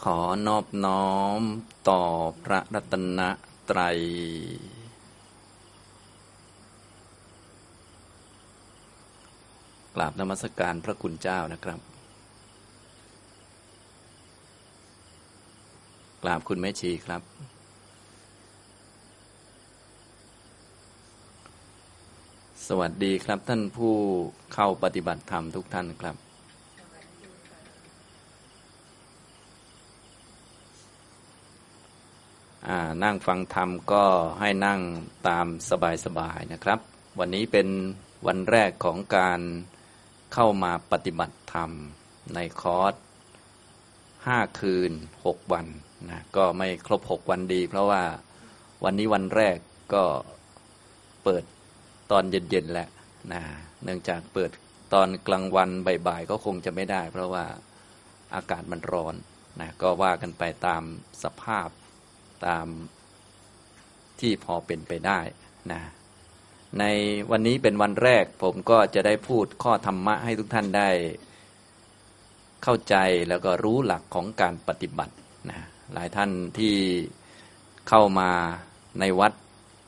ขอนอบน้อมต่อพระรัตนตรัย กราบนมัสการพระคุณเจ้านะครับ กราบคุณแม่ชีครับ สวัสดีครับท่านผู้เข้าปฏิบัติธรรมทุกท่านครับ นั่งฟังธรรมก็ให้นั่งตามสบายๆนะครับ วันนี้เป็นวันแรกของการเข้ามาปฏิบัติธรรมในคอร์สห้าคืนหกวันนะก็ไม่ครบหกวันดี เพราะว่าวันนี้วันแรกก็เปิดตอนเย็นๆแหละนะเนื่องจากเปิดตอนกลางวันบ่ายๆก็คงจะไม่ได้ เพราะว่าอากาศมันร้อนนะก็ว่ากันไปตามสภาพ ตามที่พอเป็นไปได้นะในวันนี้เป็นวันแรกผมก็จะได้พูดข้อธรรมะให้ทุกท่านได้ เข้าใจแล้วก็รู้หลักของการปฏิบัตินะหลายท่านที่เข้ามาในวัด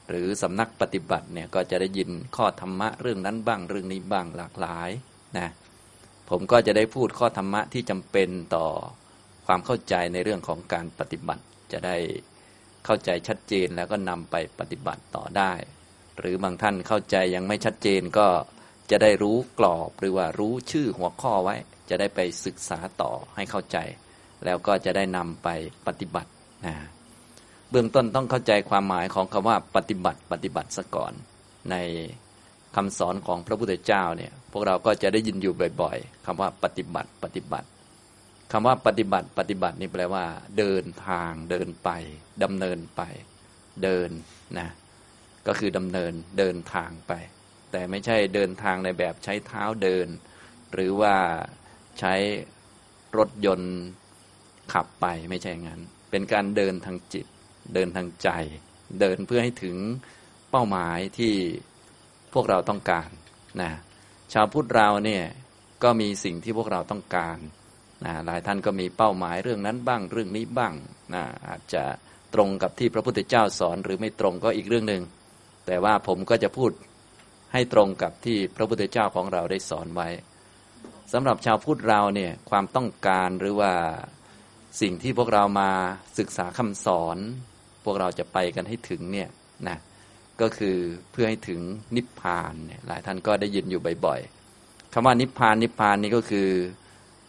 หรือสำนักปฏิบัติเนี่ยก็จะได้ยินข้อธรรมะเรื่องนั้นบ้างเรื่องนี้บ้างหลากหลายนะผมก็จะได้พูดข้อธรรมะที่จำเป็นต่อความเข้าใจในเรื่องของการปฏิบัติจะได้ เข้าใจชัดเจนแล้วก็นำไปปฏิบัติต่อได้ หรือบางท่านเข้าใจยังไม่ชัดเจนก็จะได้รู้กรอบหรือว่ารู้ชื่อหัวข้อไว้ จะได้ไปศึกษาต่อให้เข้าใจ แล้วก็จะได้นำไปปฏิบัตินะเบื้องต้นต้องเข้าใจความหมายของคำว่าปฏิบัติปฏิบัติซะก่อน ในคำสอนของพระพุทธเจ้าเนี่ยพวกเราก็จะได้ยินอยู่บ่อย ๆคำว่าปฏิบัติปฏิบัติ คำว่าปฏิบัติปฏิบัตินี่แปลว่า เดินทางเดินไปดำเนินไป เดินนะก็คือดำเนินเดินทางไป แต่ไม่ใช่เดินทางในแบบใช้เท้าเดิน หรือว่าใช้รถยนต์ขับไปไม่ใช่งั้น เป็นการเดินทางจิต เดินทางใจ เดินเพื่อให้ถึงเป้าหมายที่พวกเราต้องการนะชาวพุทธเราเนี่ยก็มีสิ่งที่พวกเราต้องการ นะหลายท่านก็มีเป้าหมายเรื่องนั้นบ้างเรื่องนี้บ้างนะอาจจะตรงกับที่พระพุทธเจ้าสอนหรือไม่ตรงก็อีกเรื่องหนึ่งแต่ว่าผมก็จะพูดให้ตรงกับที่พระพุทธเจ้าของเราได้สอนไว้สำหรับชาวพุทธเราเนี่ยความต้องการหรือว่าสิ่งที่พวกเรามาศึกษาคำสอน พวกเราจะไปกันให้ถึงเนี่ยนะก็คือเพื่อให้ถึงนิพพานเนี่ยหลายท่านก็ได้ยินอยู่บ่อยๆคำว่านิพพานนิพพานนี่ก็คือ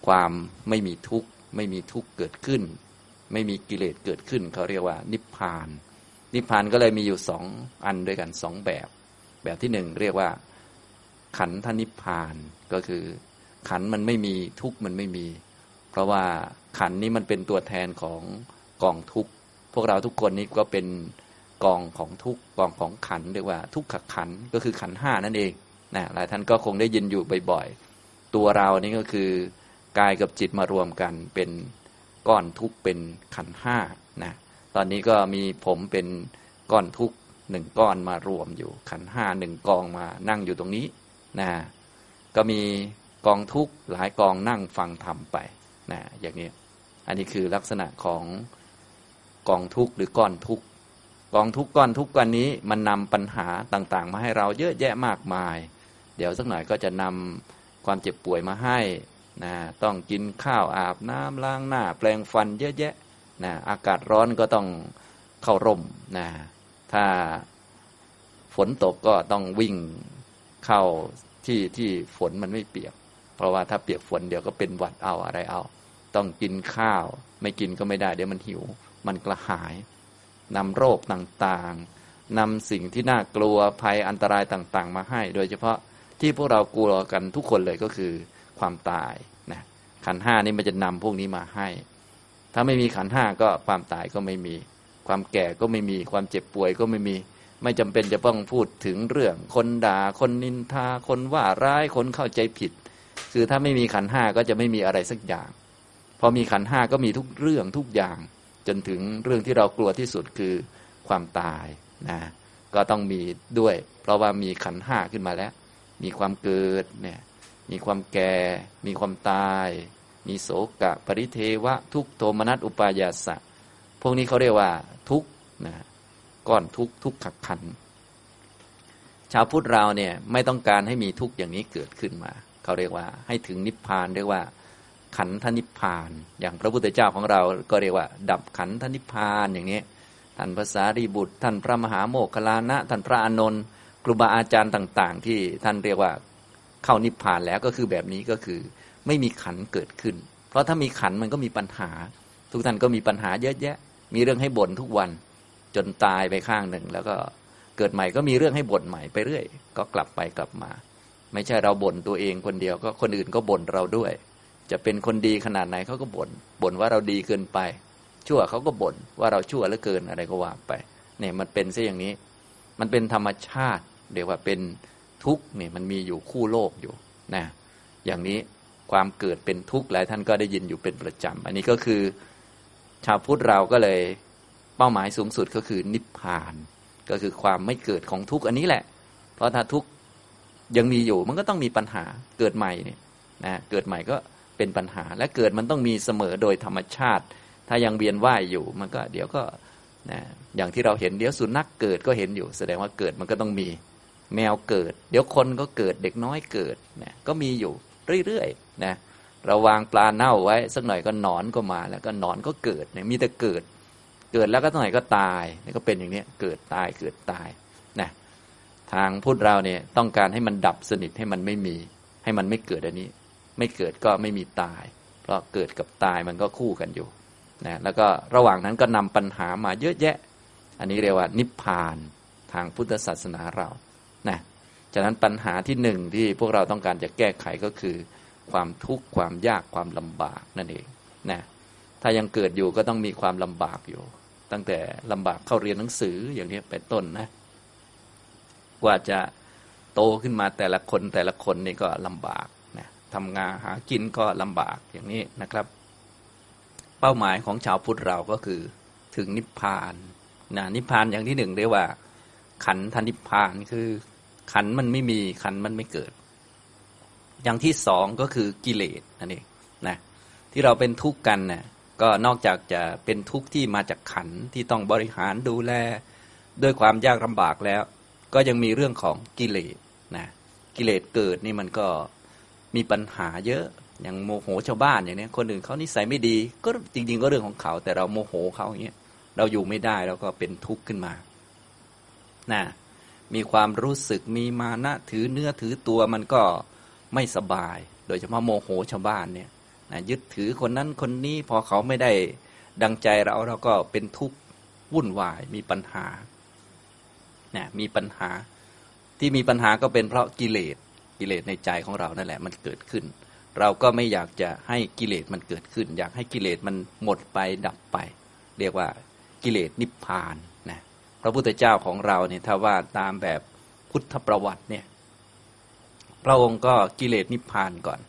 ความไม่มีทุกข์ไม่มีทุกข์เกิดขึ้น ไม่มีกิเลสเกิดขึ้นเขาเรียกว่า นิพพาน นิพพานก็เลยมีอยู่สองอันด้วยกันสองแบบ แบบที่หนึ่งเรียกว่า ขันธนิพพานก็คือ ขันมันไม่มีทุกข์มันไม่มี เพราะว่าขันนี้มันเป็นตัวแทนของกองทุกข์พวกเราทุกคนนี้ก็เป็นกองของทุกกองของขันเรียกว่าทุกขขันก็คือขันห้านั่นเองนะหลายท่านก็คงได้ยินอยู่บ่อยๆ ตัวเรานี่ก็คือ กายกับจิตมารวมกันเป็นก้อนทุกข์เป็นขันห้านะตอนนี้ก็มีผมเป็นก้อนทุกข์หนึ่งก้อนมารวมอยู่ขันห้าหนึ่งกองมานั่งอยู่ตรงนี้นะก็มีกองทุกข์หลายกองนั่งฟังธรรมไปนะอย่างนี้อันนี้คือลักษณะของกองทุกข์หรือก้อนทุกข์กองทุกก้อนทุกก้อนนี้มันนำปัญหาต่างๆ มาให้เราเยอะแยะมากมาย เดี๋ยวสักหน่อยก็จะนำความเจ็บป่วยมาให้ นะต้องกินข้าวอาบน้ำล้างหน้า แปลงฟันเยอะแยะนะอากาศร้อนก็ต้องเข้าร่มนะถ้าฝนตกก็ต้องวิ่งเข้าที่ที่ฝนมันไม่เปียก เพราะว่าถ้าเปียกฝนเดี๋ยวก็เป็นหวัดเอาอะไรเอา ต้องกินข้าว ไม่กินก็ไม่ได้ เดี๋ยวมันหิว มันกระหายนำโรคต่างๆนำสิ่งที่น่ากลัวภัยอันตรายต่าง ๆ มาให้ โดยเฉพาะที่พวกเรากลัวกันทุกคนเลยก็คือ ความตายนะขันห้านี่มันจะนำพวกนี้มาให้ ถ้าไม่มีขันห้าก็ความตายก็ไม่มี ความแก่ก็ไม่มีความเจ็บป่วยก็ไม่มี ไม่จำเป็นจะต้องพูดถึงเรื่อง คนด่าคนนินทาคนว่าร้ายคนเข้าใจผิด คือถ้าไม่มีขันห้าก็จะไม่มีอะไรสักอย่าง พอมีขันห้าก็มีทุกเรื่องทุกอย่าง จนถึงเรื่องที่เรากลัวที่สุดคือความตายนะก็ต้องมีด้วย เพราะว่ามีขันห้าขึ้นมาแล้ว มีความเกิดเนี่ย มีความแก่ มีความตาย มีโสกะ ปริเทวะ ทุกโทมนัสอุปายาสะ พวกนี้เขาเรียกว่าทุกนะก้อนทุกทุกขักขัน ชาวพุทธเราเนี่ยไม่ต้องการให้มีทุกอย่างนี้เกิดขึ้นมา เขาเรียกว่าให้ถึงนิพพานเรียกว่า ขันธนิพพาน อย่างพระพุทธเจ้าของเราก็เรียกว่า ดับขันธนิพพานอย่างนี้ท่านภาษารีบุตร ท่านพระมหาโมคคลานะ ท่านพระอานนท์ครูบาอาจารย์ต่าง ๆ ที่ท่านเรียกว่า เข้านิพพานแล้วก็คือแบบนี้ก็คือไม่มีขันเกิดขึ้น เพราะถ้ามีขันมันก็มีปัญหา ทุกท่านก็มีปัญหาเยอะแยะ มีเรื่องให้บ่นทุกวันจนตายไปข้างหนึ่ง แล้วก็เกิดใหม่ก็มีเรื่องให้บ่นใหม่ไปเรื่อย ก็กลับไปกลับมา ไม่ใช่เราบ่นตัวเองคนเดียวก็คนอื่นก็บ่นเราด้วย จะเป็นคนดีขนาดไหนเขาก็บน่นบ่นว่าเราดีเกินไป ชั่วเขาก็บ่นว่าเราชั่วเหลือเกินอะไรก็ว่าไปเนี่ยมันเป็นซะอย่างนี้ มันเป็นธรรมชาติเรียกว่าเป็น ทุกเนี่ยมันมีอยู่คู่โลกอยู่นะอย่างนี้ความเกิดเป็นทุกข์หลายท่านก็ได้ยินอยู่เป็นประจำ อันนี้ก็คือชาวพุทธเราก็เลยเป้าหมายสูงสุดก็คือนิพพาน ก็คือความไม่เกิดของทุกข์อันนี้แหละ เพราะถ้าทุกข์ยังมีอยู่มันก็ต้องมีปัญหาเกิดใหม่เนี่ยนะเกิดใหม่ก็เป็นปัญหาและเกิดมันต้องมีเสมอโดยธรรมชาติ ถ้ายังเวียนว่ายอยู่มันก็เดี๋ยวก็นะอย่างที่เราเห็นเดี๋ยวสุนัขเกิดก็เห็นอยู่ แสดงว่าเกิดมันก็ต้องมี แมวเกิด เดี๋ยวคนก็เกิดเด็กน้อยเกิดนะก็มีอยู่เรื่อยๆนะเราวางปลาเน่าไว้ สักหน่อยก็หนอนก็มา แล้วก็หนอนก็เกิดเนี่ยมีแต่เกิด เกิดแล้วก็สักหน่อยก็ตายนี่ก็เป็นอย่างนี้เกิดตายเกิดตายนะทางพุทธเราเนี่ยต้องการให้มันดับสนิทให้มันไม่มี ให้มันไม่เกิดอันนี้ ไม่เกิดก็ไม่มีตาย เพราะเกิดกับตายมันก็คู่กันอยู่นะแล้วก็ระหว่างนั้นก็นำปัญหามาเยอะแยะ อันนี้เรียกว่านิพพานทางพุทธศาสนาเรา นะฉะนั้นปัญหาที่หนึ่งที่พวกเราต้องการจะแก้ไขก็คือ ความทุกข์ความยากความลำบากนั่นเองนะถ้ายังเกิดอยู่ก็ต้องมีความลำบากอยู่ ตั้งแต่ลำบากเข้าเรียนหนังสืออย่างนี้เป็นต้นนะกว่าจะโตขึ้นมาแต่ละคนแต่ละคนนี่ก็ลำบากนะทำงานหากินก็ลำบากอย่างนี้นะครับ เป้าหมายของชาวพุทธเราก็คือถึงนิพพานนะนิพพานอย่างที่หนึ่งเรียกว่าขันธนิพพานคือ ขันมันไม่มีขันมันไม่เกิด อย่างที่สองก็คือกิเลสนั่นเองนะที่เราเป็นทุกข์กันนะ่ะก็นอกจากจะเป็นทุกข์ที่มาจากขันที่ต้องบริหารดูแล ด้วยความยากลำบากแล้ว ก็ยังมีเรื่องของกิเลสนะกิเลสเกิดนี่มันก็มีปัญหาเยอะอย่างโมโหชาวบ้านอย่างนี้คนอื่นเขานิสัยไม่ดี ก็จริง ๆ ก็เรื่องของเขา แต่เราโมโหเขาอย่างเงี้ยเราอยู่ไม่ได้เราก็เป็นทุกข์ขึ้นมานะ มีความรู้สึกมีมานะถือเนื้อถือตัวมันก็ไม่สบาย โดยเฉพาะโมโหชาวบ้านเนี่ยนะยึดถือคนนั้นคนนี้พอเขาไม่ได้ดังใจเราเราก็เป็นทุกข์วุ่นวายมีปัญหานะมีปัญหาที่มีปัญหาก็เป็นเพราะกิเลสกิเลสในใจของเรานั่นแหละมันเกิดขึ้น เราก็ไม่อยากจะให้กิเลสมันเกิดขึ้น อยากให้กิเลสมันหมดไปดับไป เรียกว่ากิเลสนิพพาน พระพุทธเจ้าของเราเนี่ยถ้าว่าตามแบบพุทธประวัติเนี่ยพระองค์ก็กิเลสนิพพานก่อน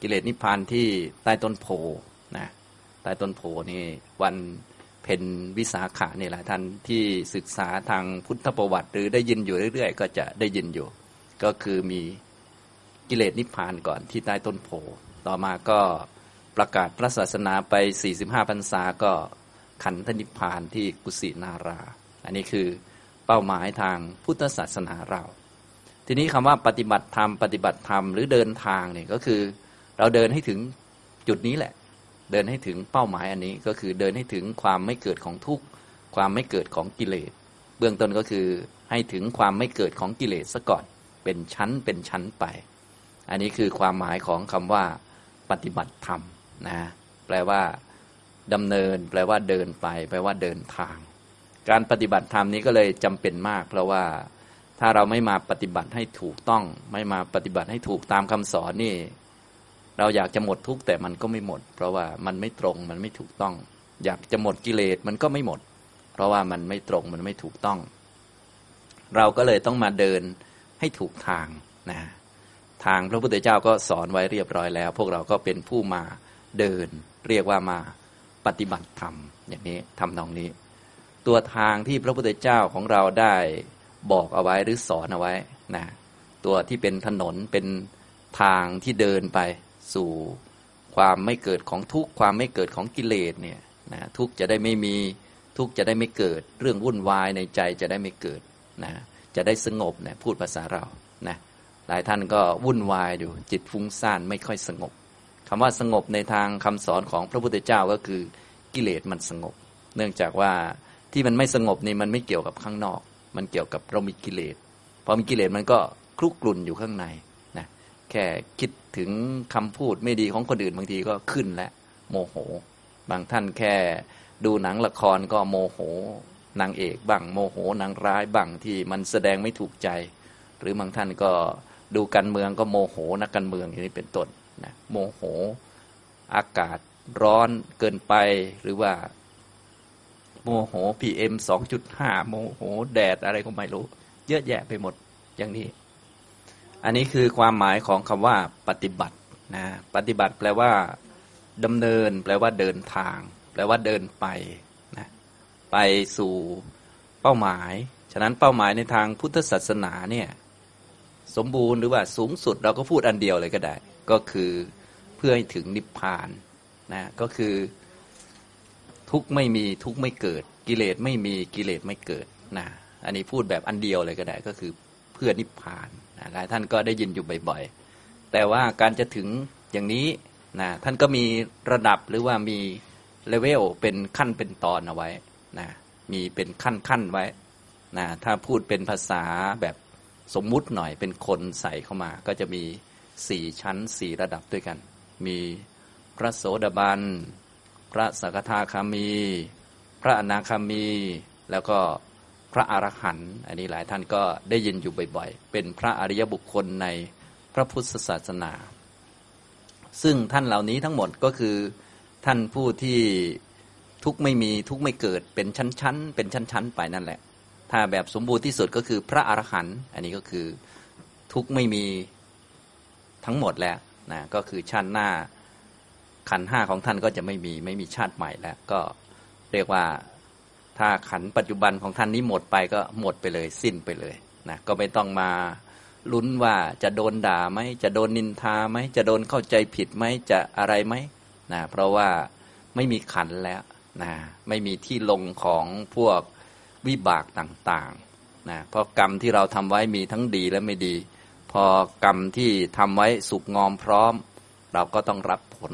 กิเลสนิพพานที่ใต้ต้นโพนะใต้ต้นโพนี่วันเพนวิสาขาเนี่ยหลายท่านที่ศึกษาทางพุทธประวัติ หรือได้ยินอยู่เรื่อย ๆ ก็จะได้ยินอยู่ ก็คือมีกิเลสนิพพานก่อนที่ใต้ต้นโพต่อมาก็ประกาศพระศาสนาไป 45พรรษาก็ขันธนิพพานที่กุสินารา อันนี้คือเป้าหมายทางพุทธศาสนาเรา ทีนี้คำว่าปฏิบัติธรรมปฏิบัติธรรมหรือเดินทางเนี่ยก็คือเราเดินให้ถึงจุดนี้แหละ เดินให้ถึงเป้าหมายอันนี้ก็คือเดินให้ถึงความไม่เกิดของทุกข์ความไม่เกิดของกิเลสเบื้องต้นก็คือให้ถึงความไม่เกิดของกิเลสซะก่อนเป็นชั้นเป็นชั้นไป อันนี้คือความหมายของคำว่าปฏิบัติธรรมนะแปลว่าดำเนิน แปลว่าเดินไป แปลว่าเดินทาง การปฏิบัติธรรมนี้ก็เลยจำเป็นมาก เพราะว่าถ้าเราไม่มาปฏิบัติให้ถูกต้อง ไม่มาปฏิบัติให้ถูกตามคำสอนนี่ เราอยากจะหมดทุกข์แต่มันก็ไม่หมด เพราะว่ามันไม่ตรงมันไม่ถูกต้อง อยากจะหมดกิเลสมันก็ไม่หมด เพราะว่ามันไม่ตรงมันไม่ถูกต้อง เราก็เลยต้องมาเดินให้ถูกทางนะทางพระพุทธเจ้าก็สอนไว้เรียบร้อยแล้ว พวกเราก็เป็นผู้มาเดิน เรียกว่ามาปฏิบัติธรรมอย่างนี้ทำนองนี้ ตัวทางที่พระพุทธเจ้าของเราได้บอกเอาไว้หรือสอนเอาไว้นะตัวที่เป็นถนนเป็นทางที่เดินไปสู่ความไม่เกิดของทุกข์ความไม่เกิดของกิเลสเนี่ยนะทุกข์จะได้ไม่มีทุกข์จะได้ไม่เกิด เรื่องวุ่นวายในใจจะได้ไม่เกิดนะจะได้สงบเนี่ยพูดภาษาเรานะหลายท่านก็วุ่นวายอยู่จิตฟุ้งซ่านไม่ค่อยสงบคำว่าสงบในทางคำสอนของพระพุทธเจ้าก็คือกิเลสมันสงบ เนื่องจากว่า ที่มันไม่สงบนี่มันไม่เกี่ยวกับข้างนอก มันเกี่ยวกับเรามีกิเลสพอมีกิเลสมันก็คลุกกลุ่นอยู่ข้างในนะแค่คิดถึงคำพูดไม่ดีของคนอื่นบางทีก็ขึ้นและโมโห บางท่านแค่ดูหนังละครก็โมโหนางเอกบ้างโมโหนางร้ายบ้างที่มันแสดงไม่ถูกใจ หรือบางท่านก็ดูการเมืองก็โมโหนักการเมืองอย่างนี้เป็นต้นนะโมโหอากาศร้อนเกินไปหรือว่า โมโหพีเอ็มสองจุดห้าโมโหแดดอะไรก็ไม่รู้ เยอะแยะไปหมดอย่างนี้ อันนี้คือความหมายของคำว่าปฏิบัตินะปฏิบัติแปลว่าดำเนิน แปลว่าเดินทาง แปลว่าเดินไปนะไปสู่เป้าหมาย ฉะนั้นเป้าหมายในทางพุทธศาสนาเนี่ยสมบูรณ์หรือว่าสูงสุดเราก็พูดอันเดียวเลยก็ได้ ก็คือเพื่อให้ถึงนิพพานนะก็คือ ทุกไม่มีทุกไม่เกิด กิเลสไม่มีกิเลสไม่เกิดนะอันนี้พูดแบบอันเดียวเลยก็ได้ก็คือเพื่อนิพพานนะหลายท่านก็ได้ยินอยู่บ่อยๆ แต่ว่าการจะถึงอย่างนี้นะท่านก็มีระดับหรือว่ามีเลเวลเป็นขั้นเป็นตอนเอาไว้นะมีเป็นขั้นขั้นไว้นะถ้าพูดเป็นภาษาแบบสมมุติหน่อยเป็นคนใส่เข้ามา ก็จะมีสี่ชั้นสี่ระดับด้วยกัน มีพระโสดาบัน พระสกทาคามี พระอนาคามี แล้วก็พระอรหันต์อันนี้หลายท่านก็ได้ยินอยู่บ่อยๆ เป็นพระอริยบุคคลในพระพุทธศาสนา ซึ่งท่านเหล่านี้ทั้งหมดก็คือท่านผู้ที่ทุกไม่มีทุกไม่เกิดเป็นชั้นๆ เป็นชั้นๆ ไปนั่นแหละ ถ้าแบบสมบูรณ์ที่สุดก็คือพระอรหันต์อันนี้ก็คือทุกไม่มีทั้งหมดแล้วนะก็คือชั้นหน้า ขันห้าของท่านก็จะไม่มีไม่มีชาติใหม่แล้ว ก็เรียกว่าถ้าขันปัจจุบันของท่านนี้หมดไปก็หมดไปเลย สิ้นไปเลยนะก็ไม่ต้องมาลุ้นว่าจะโดนด่าไหมจะโดนนินทาไหมจะโดนเข้าใจผิดไหมจะอะไรไหมนะเพราะว่าไม่มีขันแล้วนะไม่มีที่ลงของพวกวิบากต่างๆนะเพราะกรรมที่เราทำไว้มีทั้งดีและไม่ดี พอกรรมที่ทำไว้สุกงอมพร้อม เราก็ต้องรับผล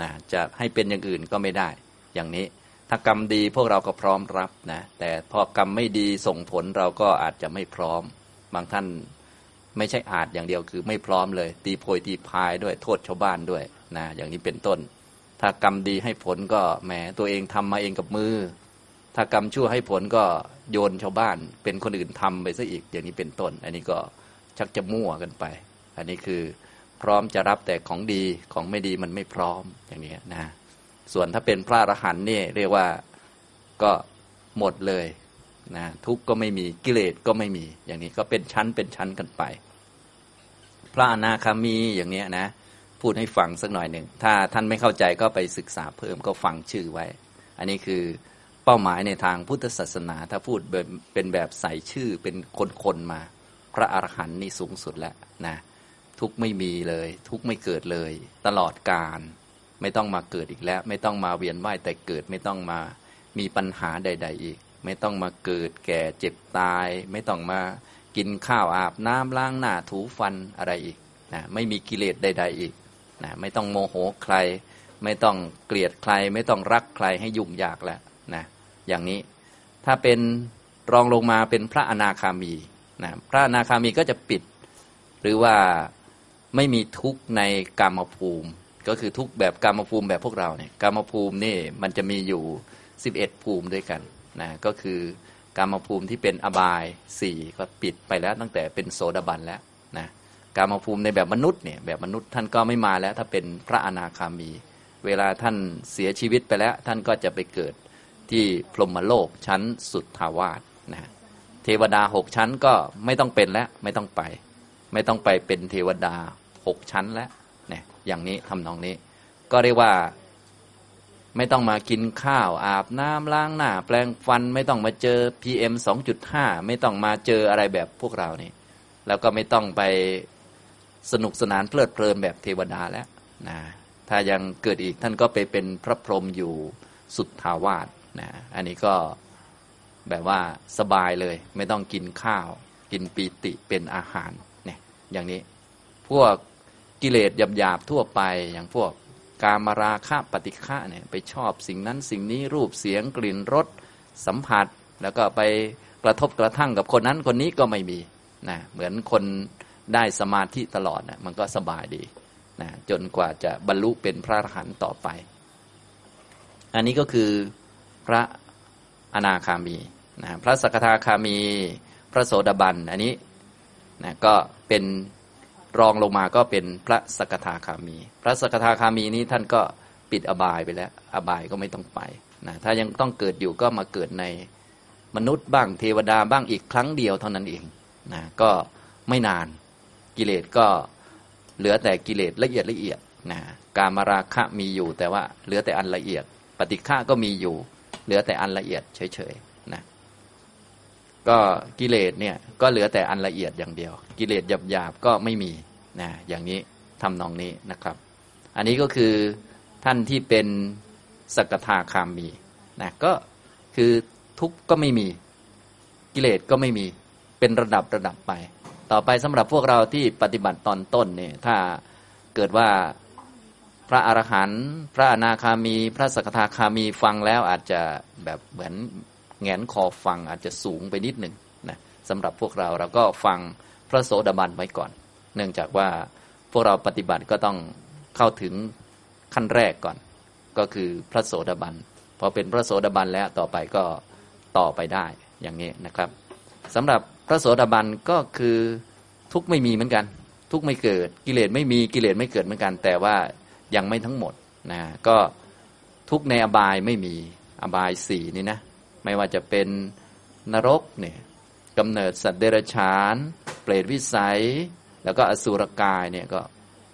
นะจะให้เป็นอย่างอื่นก็ไม่ได้ อย่างนี้ ถ้ากรรมดีพวกเราก็พร้อมรับนะแต่พอกรรมไม่ดีส่งผลเราก็อาจจะไม่พร้อม บางท่านไม่ใช่อาจอย่างเดียวคือไม่พร้อมเลย ตีโพยตีพายด้วยโทษชาวบ้านด้วยนะอย่างนี้เป็นต้น ถ้ากรรมดีให้ผลก็แหมตัวเองทำมาเองกับมือ ถ้ากรรมชั่วให้ผลก็โยนชาวบ้าน เป็นคนอื่นทำไปซะอีกอย่างนี้เป็นต้น อันนี้ก็ชักจะมั่วกันไป อันนี้คือ พร้อมจะรับแต่ของดีของไม่ดีมันไม่พร้อมอย่างนี้นะส่วนถ้าเป็นพระอรหันต์นี่เรียกว่าก็หมดเลยนะทุกข์ก็ไม่มีกิเลสก็ไม่มี อย่างนี้ก็เป็นชั้นเป็นชั้นกันไป พระอนาคามีอย่างนี้นะ พูดให้ฟังสักหน่อยหนึ่ง ถ้าท่านไม่เข้าใจก็ไปศึกษาเพิ่มก็ฟังชื่อไว้ อันนี้คือเป้าหมายในทางพุทธศาสนา ถ้าพูดเป็นแบบใส่ชื่อเป็นคนๆมา พระอรหันต์นี่สูงสุดแล้วนะ ทุกไม่มีเลย ทุกไม่เกิดเลย ตลอดกาลไม่ต้องมาเกิดอีกแล้ว ไม่ต้องมาเวียนว่ายแต่เกิดไม่ต้องมามีปัญหาใด ๆ อีก ไม่ต้องมาเกิดแก่เจ็บตาย ไม่ต้องมากินข้าวอาบน้ำล้างหน้าถูฟันอะไรอีกนะไม่มีกิเลสใด ๆ อีกนะไม่ต้องโมโหใคร ไม่ต้องเกลียดใคร ไม่ต้องรักใครให้ยุ่งยากแล้วนะอย่างนี้ถ้าเป็นรองลงมาเป็นพระอนาคามีนะพระอนาคามีก็จะปิด หรือว่า ไม่มีทุกข์ในกรรมภูมิ ก็คือทุกแบบกรรมภูมิแบบพวกเราเนี่ยกรรมภูมินี่มันจะมีอยู่ 11 ภูมิด้วยกันนะก็คือกรรมภูมิที่เป็นอบายสี่ก็ปิดไปแล้วตั้งแต่เป็นโสดาบันแล้วนะกรรมภูมิในแบบมนุษย์เนี่ยแบบมนุษย์ท่านก็ไม่มาแล้ว ถ้าเป็นพระอนาคามี เวลาท่านเสียชีวิตไปแล้ว ท่านก็จะไปเกิดที่พรหมโลกชั้นสุดทาวาสนะเทวดาหกชั้นก็ไม่ต้องเป็นแล้วไม่ต้องไป ไม่ต้องไปเป็นเทวดา หกชั้นแล้วเนี่ยอย่างนี้ทำนองนี้ ก็เรียกว่าไม่ต้องมากินข้าวอาบน้ำล้างหน้า แปลงฟันไม่ต้องมาเจอ PM 2.5 ไม่ต้องมาเจออะไรแบบพวกเรานี่แล้วก็ไม่ต้องไปสนุกสนานเพลิดเพลินแบบเทวดาแล้วนะถ้ายังเกิดอีกท่านก็ไปเป็นพระพรหมอยู่สุดทาวาสนะอันนี้ก็แบบว่าสบายเลย ไม่ต้องกินข้าว กินปีติเป็นอาหารเนี่ยอย่างนี้ พวก กิเลสหยาบๆทั่วไปอย่างพวกกามราคะปฏิฆะเนี่ยไปชอบสิ่งนั้นสิ่งนี้รูปเสียงกลิ่นรสสัมผัส แล้วก็ไปกระทบกระทั่งกับคนนั้นคนนี้ก็ไม่มีนะเหมือนคนได้สมาธิตลอดนะมันก็สบายดีนะจนกว่าจะบรรลุเป็นพระอรหันต์ต่อไป อันนี้ก็คือพระอนาคามีนะพระสกทาคามี พระโสดาบัน อันนี้นะก็เป็น รองลงมาก็เป็นพระสกทาคามี พระสกทาคามีนี้ท่านก็ปิดอบายไปแล้ว อบายก็ไม่ต้องไปนะถ้ายังต้องเกิดอยู่ก็มาเกิดในมนุษย์บ้างเทวดาบ้างอีกครั้งเดียวเท่านั้นเองนะก็ไม่นานกิเลสก็เหลือแต่กิเลสละเอียดละเอียดนะการมาราคะมีอยู่แต่ว่าเหลือแต่อันละเอียด ปฏิฆะก็มีอยู่ เหลือแต่อันละเอียดเฉยๆ ก็กิเลสเนี่ยก็เหลือแต่อันละเอียดอย่างเดียว กิเลสหยาบๆก็ไม่มีนะอย่างนี้ทำนองนี้นะครับ อันนี้ก็คือท่านที่เป็นสกทาคามีนะก็คือทุกข์ก็ไม่มีกิเลสก็ไม่มีเป็นระดับระดับไป ต่อไปสำหรับพวกเราที่ปฏิบัติตอนต้นเนี่ยถ้าเกิดว่าพระอรหันต์พระอนาคามี พระสกทาคามีฟังแล้วอาจจะแบบเหมือน แงนคอฟังอาจจะสูงไปนิดหนึ่งนะสำหรับพวกเราเราก็ฟังพระโสดาบันไว้ก่อน เนื่องจากว่าพวกเราปฏิบัติก็ต้องเข้าถึงขั้นแรกก่อน ก็คือพระโสดาบันพอเป็นพระโสดาบันแล้วต่อไปก็ต่อไปได้อย่างนี้นะครับสำหรับพระโสดาบันก็คือทุกไม่มีเหมือนกัน ทุกไม่เกิดกิเลสไม่มีกิเลสไม่เกิดเหมือนกัน แต่ว่ายังไม่ทั้งหมดนะก็ทุกในอบายไม่มีอบายสี่นี่นะ ไม่ว่าจะเป็นนรกเนี่ยกำเนิดสัตว์เดรัจฉาน เปรตวิสัย แล้วก็อสุรกายเนี่ยก็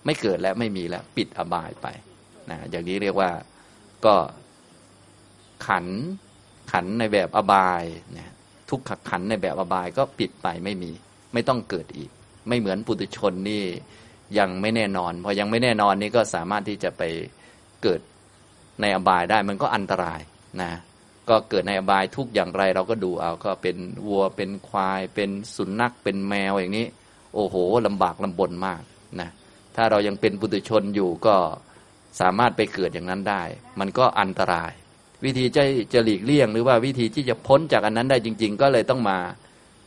ไม่เกิดและไม่มีแล้วปิดอบายไปนะอย่างนี้เรียกว่าก็ขันขันในแบบอบายเนี่ยทุกขขันในแบบอบายก็ปิดไปไม่มี ไม่ต้องเกิดอีก ไม่เหมือนปุถุชนนี่ยังไม่แน่นอน พอยังไม่แน่นอนนี่ก็สามารถที่จะไปเกิดในอบายได้มันก็อันตรายนะ ก็เกิดในอบายทุกอย่างไรเราก็ดูเอาก็เป็นวัวเป็นควาย เป็นสุนัขเป็นแมวอย่างนี้ โอ้โหลำบากลำบนมากนะถ้าเรายังเป็นปุถุชนอยู่ก็สามารถไปเกิดอย่างนั้นได้ มันก็อันตราย วิธีจะจะหลีกเลี่ยง หรือว่าวิธีที่จะพ้นจากอันนั้นได้จริง ๆ ก็เลยต้องมา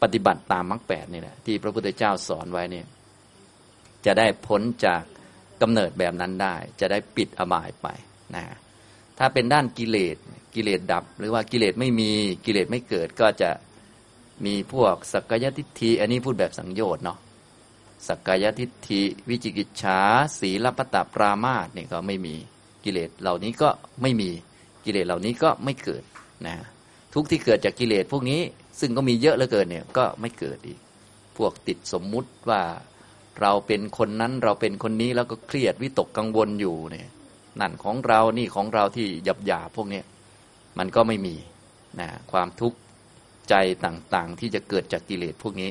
ปฏิบัติตามมรรคแปดนี่แหละที่พระพุทธเจ้าสอนไว้เนี่ยจะได้พ้นจากกำเนิดแบบนั้นได้ จะได้ปิดอบายไปนะถ้าเป็นด้านกิเลส กิเลสดับ หรือว่ากิเลสไม่มีกิเลสไม่เกิดก็จะมีพวกสักกายทิฏฐิอันนี้พูดแบบสังโยชน์เนาะสักกายทิฏฐิ วิจิกิจฉาสีลปตะปรามาสเนี่ยก็ไม่มีกิเลสเหล่านี้ก็ไม่มีกิเลสเหล่านี้ก็ไม่เกิดนะทุกที่เกิดจากกิเลสพวกนี้ ซึ่งก็มีเยอะเหลือเกินเนี่ยก็ไม่เกิดอีกพวกติดสมมุติว่าเราเป็นคนนั้นเราเป็นคนนี้แล้วก็เครียดวิตกกังวลอยู่เนี่ยนั่นของเรานี่ของเราที่หยับหยาพวกนี้ มันก็ไม่มีนะความทุกข์ใจต่างๆ ที่จะเกิดจากกิเลสพวกนี้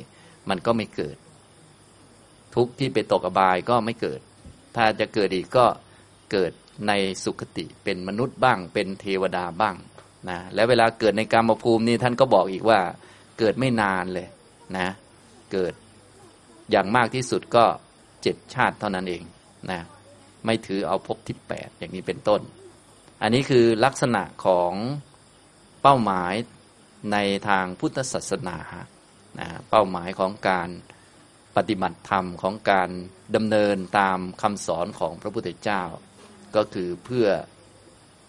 มันก็ไม่เกิด ทุกข์ที่ไปตกอบายก็ไม่เกิด ถ้าจะเกิดอีกก็เกิดในสุคติเป็นมนุษย์บ้าง เป็นเทวดาบ้างนะและเวลาเกิดในกรรมภูมินี่ท่านก็บอกอีกว่า เกิดไม่นานเลยนะ เกิดอย่างมากที่สุดก็เจ็ดชาติเท่านั้นเองนะไม่ถือเอาภพที่แปดอย่างนี้เป็นต้น อันนี้คือลักษณะของเป้าหมายในทางพุทธศาสนานะเป้าหมายของการปฏิบัติธรรมของการดำเนินตามคำสอนของพระพุทธเจ้า ก็คือเพื่อ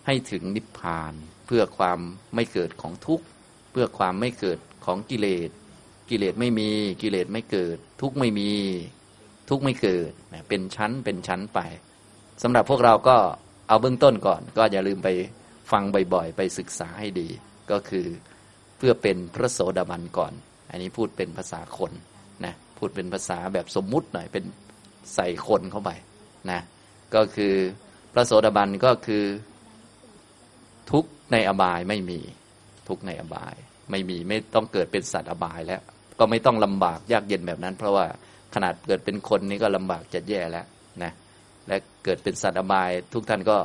ให้ถึงนิพพาน เพื่อความไม่เกิดของทุกข์ เพื่อความไม่เกิดของกิเลส กิเลสไม่มีกิเลสไม่เกิด ทุกข์ไม่มี ทุกข์ไม่เกิดเป็นชั้นเป็นชั้นไปสำหรับพวกเราก็ เอาเบื้องต้นก่อน ก็อย่าลืมไปฟังบ่อยๆ ไปศึกษาให้ดี ก็คือเพื่อเป็นพระโสดาบันก่อน อันนี้พูดเป็นภาษาคนนะพูดเป็นภาษาแบบสมมุติหน่อยเป็นใส่คนเข้าไปนะก็คือพระโสดาบันก็คือทุกในอบายไม่มีทุกในอบาย ไม่มีไม่ต้องเกิดเป็นสัตว์อบายแล้ว ก็ไม่ต้องลำบากยากเย็นแบบนั้น เพราะว่าขนาดเกิดเป็นคนนี้ก็ลำบากจะแย่แล้วนะ และเกิดเป็นสัตว์อบาย ทุกท่านก็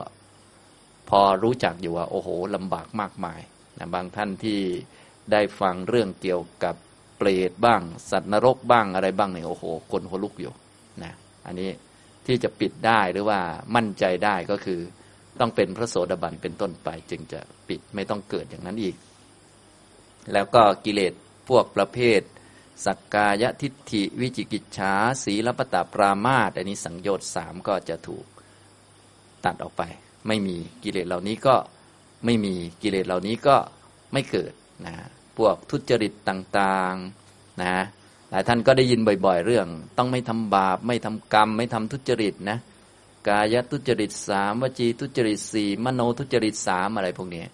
พอรู้จักอยู่ว่า โอ้โหลำบากมากมายนะบางท่านที่ได้ฟังเรื่องเกี่ยวกับเปรตบ้าง สัตว์นรกบ้างอะไรบ้างเนี่ยโอ้โห คนหัวลุกอยู่นะอันนี้ที่จะปิดได้หรือว่ามั่นใจได้ก็คือ ต้องเป็นพระโสดาบันเป็นต้นไป จึงจะปิดไม่ต้องเกิดอย่างนั้นอีก แล้วก็กิเลสพวกประเภท สักกายทิฏฐิ วิจิกิจฉาสีลปตาปรามาตอันนี้สังโยชน์สามก็จะถูกตัดออกไป ไม่มีกิเลสเหล่านี้ก็ไม่มีกิเลสเหล่านี้ก็ไม่เกิดนะพวกทุจริตต่างๆนะหลายท่านก็ได้ยินบ่อย ๆ เรื่อง ต้องไม่ทำบาป ไม่ทำกรรม ไม่ทำทุจริตนะกายทุจริตสามวจีทุจริตสี่มโนทุจริตสามอะไรพวกนี้